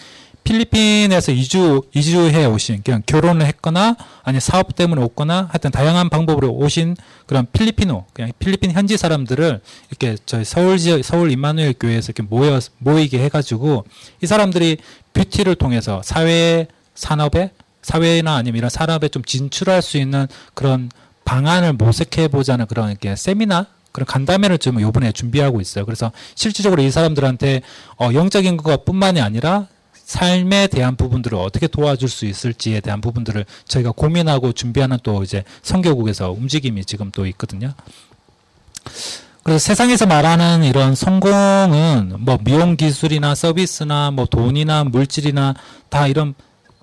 필리핀에서 이주 이주해 오신 그냥 결혼을 했거나 아니 사업 때문에 오거나 하여튼 다양한 방법으로 오신 그런 필리핀어 그냥 필리핀 현지 사람들을 이렇게 저희 서울 지역 서울 임마누엘 교회에서 이렇게 모여 모이게 해가지고 이 사람들이 뷰티를 통해서 사회 산업에 사회나 아니면 이런 산업에 좀 진출할 수 있는 그런 방안을 모색해 보자는 그런 이렇게 세미나 그런 간담회를 좀 요번에 준비하고 있어요. 그래서 실질적으로 이 사람들한테 어, 영적인 것뿐만이 아니라 삶에 대한 부분들을 어떻게 도와줄 수 있을지에 대한 부분들을 저희가 고민하고 준비하는 또 이제 성교국에서 움직임이 지금 또 있거든요. 그래서 세상에서 말하는 이런 성공은 뭐 미용 기술이나 서비스나 뭐 돈이나 물질이나 다 이런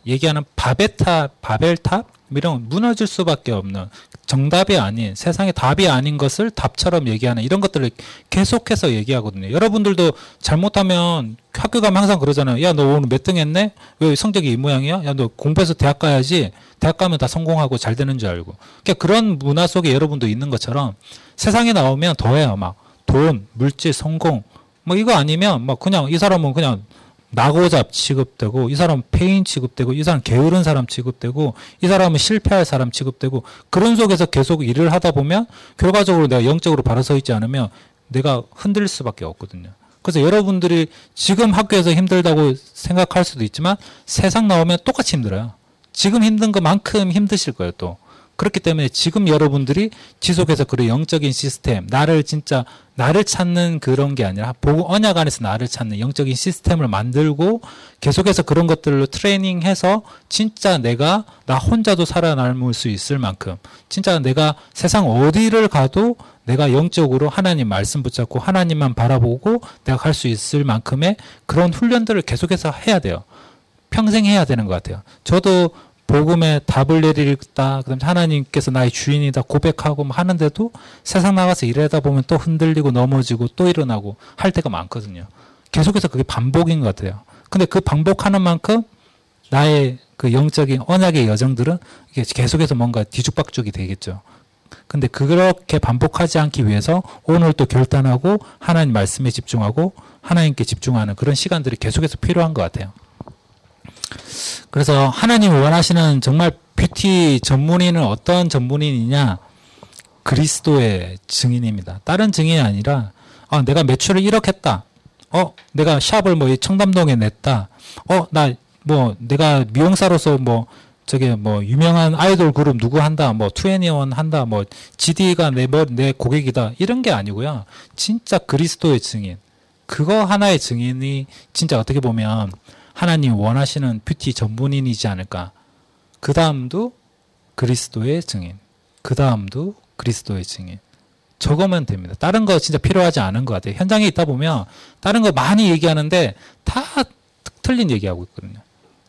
얘기하는 바벨탑, 바벨탑 이런 무너질 수밖에 없는 정답이 아닌 세상의 답이 아닌 것을 답처럼 얘기하는 이런 것들을 계속해서 얘기하거든요. 여러분들도 잘못하면 학교 가면 항상 그러잖아요. 야, 너 오늘 몇 등 했네? 왜 성적이 이 모양이야? 야, 너 공부해서 대학 가야지. 대학 가면 다 성공하고 잘 되는 줄 알고. 그러니까 그런 문화 속에 여러분도 있는 것처럼 세상에 나오면 더해요. 막 돈, 물질, 성공. 뭐 이거 아니면 막 그냥 이 사람은 그냥 낙오자 취급되고 이 사람은 폐인 취급되고 이 사람 게으른 사람 취급되고 이 사람은 실패할 사람 취급되고 그런 속에서 계속 일을 하다 보면 결과적으로 내가 영적으로 바로 서 있지 않으면 내가 흔들릴 수밖에 없거든요. 그래서 여러분들이 지금 학교에서 힘들다고 생각할 수도 있지만 세상 나오면 똑같이 힘들어요. 지금 힘든 것만큼 힘드실 거예요, 또. 그렇기 때문에 지금 여러분들이 지속해서 그런 영적인 시스템, 나를 진짜 나를 찾는 그런 게 아니라 보고 언약 안에서 나를 찾는 영적인 시스템을 만들고 계속해서 그런 것들로 트레이닝해서 진짜 내가 나 혼자도 살아남을 수 있을 만큼 진짜 내가 세상 어디를 가도 내가 영적으로 하나님 말씀 붙잡고 하나님만 바라보고 내가 갈 수 있을 만큼의 그런 훈련들을 계속해서 해야 돼요. 평생 해야 되는 것 같아요. 저도 복음에 답을 내리겠다. 그다음에 하나님께서 나의 주인이다 고백하고 뭐 하는데도 세상 나가서 일하다 보면 또 흔들리고 넘어지고 또 일어나고 할 때가 많거든요. 계속해서 그게 반복인 것 같아요. 근데 그 반복하는 만큼 나의 그 영적인 언약의 여정들은 계속해서 뭔가 뒤죽박죽이 되겠죠. 근데 그렇게 반복하지 않기 위해서 오늘 또 결단하고 하나님 말씀에 집중하고 하나님께 집중하는 그런 시간들이 계속해서 필요한 것 같아요. 그래서 하나님 원하시는 정말 뷰티 전문인은 어떤 전문인이냐? 그리스도의 증인입니다. 다른 증인이 아니라 아, 내가 매출을 1억 했다. 어, 내가 샵을 뭐 청담동에 냈다. 어, 나 뭐 내가 미용사로서 뭐 저게 뭐 유명한 아이돌 그룹 누구 한다. 뭐 투애니원 한다. 뭐 GD가 내, 뭐, 내 고객이다. 이런 게 아니고요. 진짜 그리스도의 증인. 그거 하나의 증인이 진짜 어떻게 보면 하나님 원하시는 뷰티 전문인이지 않을까. 그 다음도 그리스도의 증인. 그 다음도 그리스도의 증인. 저거면 됩니다. 다른 거 진짜 필요하지 않은 것 같아요. 현장에 있다 보면 다른 거 많이 얘기하는데 다 틀린 얘기하고 있거든요.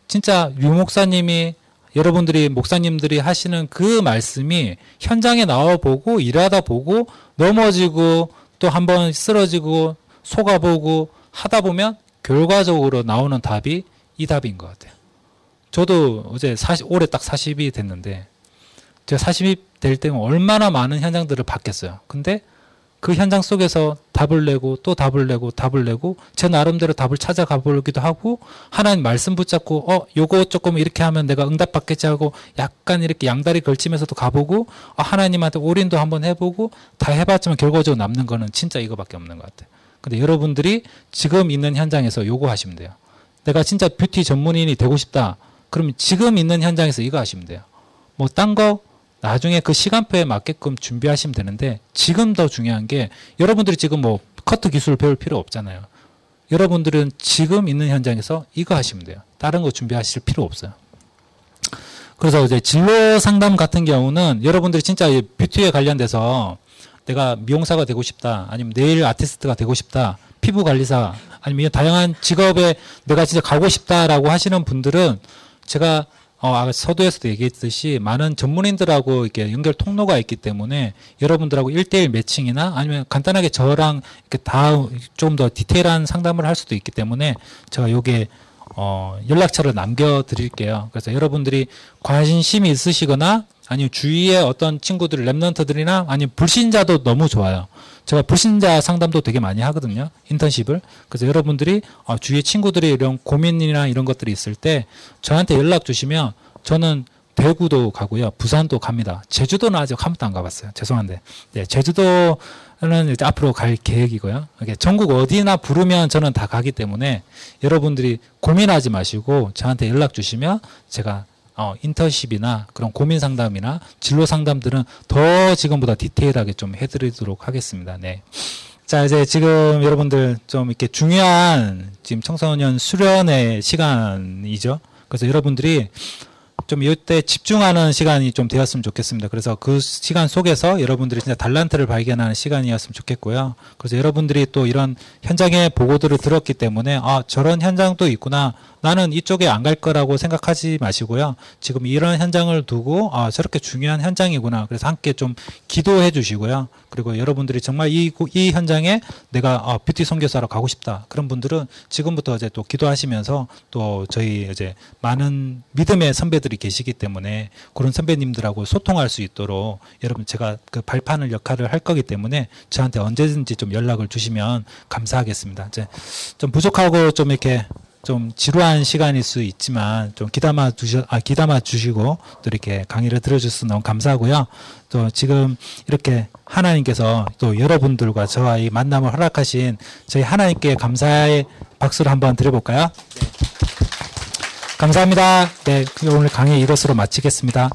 진짜 유 목사님이 여러분들이 목사님들이 하시는 그 말씀이 현장에 나와 보고 일하다 보고 넘어지고 또 한번 쓰러지고 속아보고 하다 보면 결과적으로 나오는 답이 이 답인 것 같아요. 저도 어제 40, 올해 딱 40이 됐는데, 제가 40이 될 때면 얼마나 많은 현장들을 봤겠어요. 근데 그 현장 속에서 답을 내고 또 답을 내고 답을 내고 제 나름대로 답을 찾아가 보기도 하고 하나님 말씀 붙잡고 어 요거 조금 이렇게 하면 내가 응답 받겠지 하고 약간 이렇게 양다리 걸치면서도 가보고 어, 하나님한테 올인도 한번 해보고 다 해봤지만 결과적으로 남는 거는 진짜 이거밖에 없는 것 같아요. 근데 여러분들이 지금 있는 현장에서 요거 하시면 돼요. 내가 진짜 뷰티 전문인이 되고 싶다. 그러면 지금 있는 현장에서 이거 하시면 돼요. 뭐 딴 거 나중에 그 시간표에 맞게끔 준비하시면 되는데 지금 더 중요한 게 여러분들이 지금 뭐 커트 기술을 배울 필요 없잖아요. 여러분들은 지금 있는 현장에서 이거 하시면 돼요. 다른 거 준비하실 필요 없어요. 그래서 이제 진로 상담 같은 경우는 여러분들이 진짜 뷰티에 관련돼서 내가 미용사가 되고 싶다. 아니면 네일 아티스트가 되고 싶다. 피부 관리사 아니면 다양한 직업에 내가 진짜 가고 싶다라고 하시는 분들은 제가 어, 아, 서두에서도 얘기했듯이 많은 전문인들하고 이렇게 연결 통로가 있기 때문에 여러분들하고 일대일 매칭이나 아니면 간단하게 저랑 이렇게 다 좀 더 디테일한 상담을 할 수도 있기 때문에 제가 요게 어, 연락처를 남겨드릴게요. 그래서 여러분들이 관심이 있으시거나 아니면 주위에 어떤 친구들 랩런트들이나 아니면 불신자도 너무 좋아요. 제가 불신자 상담도 되게 많이 하거든요. 인턴십을. 그래서 여러분들이 어, 주위에 친구들이 이런 고민이나 이런 것들이 있을 때 저한테 연락 주시면 저는 대구도 가고요. 부산도 갑니다. 제주도는 아직 한 번도 안 가봤어요. 죄송한데. 네, 제주도는 이제 앞으로 갈 계획이고요. 이게 전국 어디나 부르면 저는 다 가기 때문에 여러분들이 고민하지 마시고 저한테 연락 주시면 제가 어, 인턴십이나 그런 고민 상담이나 진로 상담들은 더 지금보다 디테일하게 좀 해드리도록 하겠습니다. 네. 자, 이제 지금 여러분들 좀 이렇게 중요한 지금 청소년 수련의 시간이죠. 그래서 여러분들이 좀 이때 집중하는 시간이 좀 되었으면 좋겠습니다. 그래서 그 시간 속에서 여러분들이 진짜 달란트를 발견하는 시간이었으면 좋겠고요. 그래서 여러분들이 또 이런 현장의 보고들을 들었기 때문에 아 저런 현장도 있구나. 나는 이쪽에 안 갈 거라고 생각하지 마시고요. 지금 이런 현장을 두고 아 저렇게 중요한 현장이구나. 그래서 함께 좀 기도해 주시고요. 그리고 여러분들이 정말 이, 이 현장에 내가 아, 뷰티 선교사로 가고 싶다. 그런 분들은 지금부터 이제 또 기도하시면서 또 저희 이제 많은 믿음의 선배 들이 계시기 때문에 그런 선배님들하고 소통할 수 있도록 여러분 제가 그 발판을 역할을 할 거기 때문에 저한테 언제든지 좀 연락을 주시면 감사하겠습니다. 이제 좀 부족하고 좀 이렇게 좀 지루한 시간일 수 있지만 좀 기담아 주셔 아 기담아 주시고 또 이렇게 강의를 들어주셔서 너무 감사하고요. 또 지금 이렇게 하나님께서 또 여러분들과 저와 이 만남을 허락하신 저희 하나님께 감사의 박수를 한번 드려볼까요? 네. 감사합니다. 네, 오늘 강의 이것으로 마치겠습니다.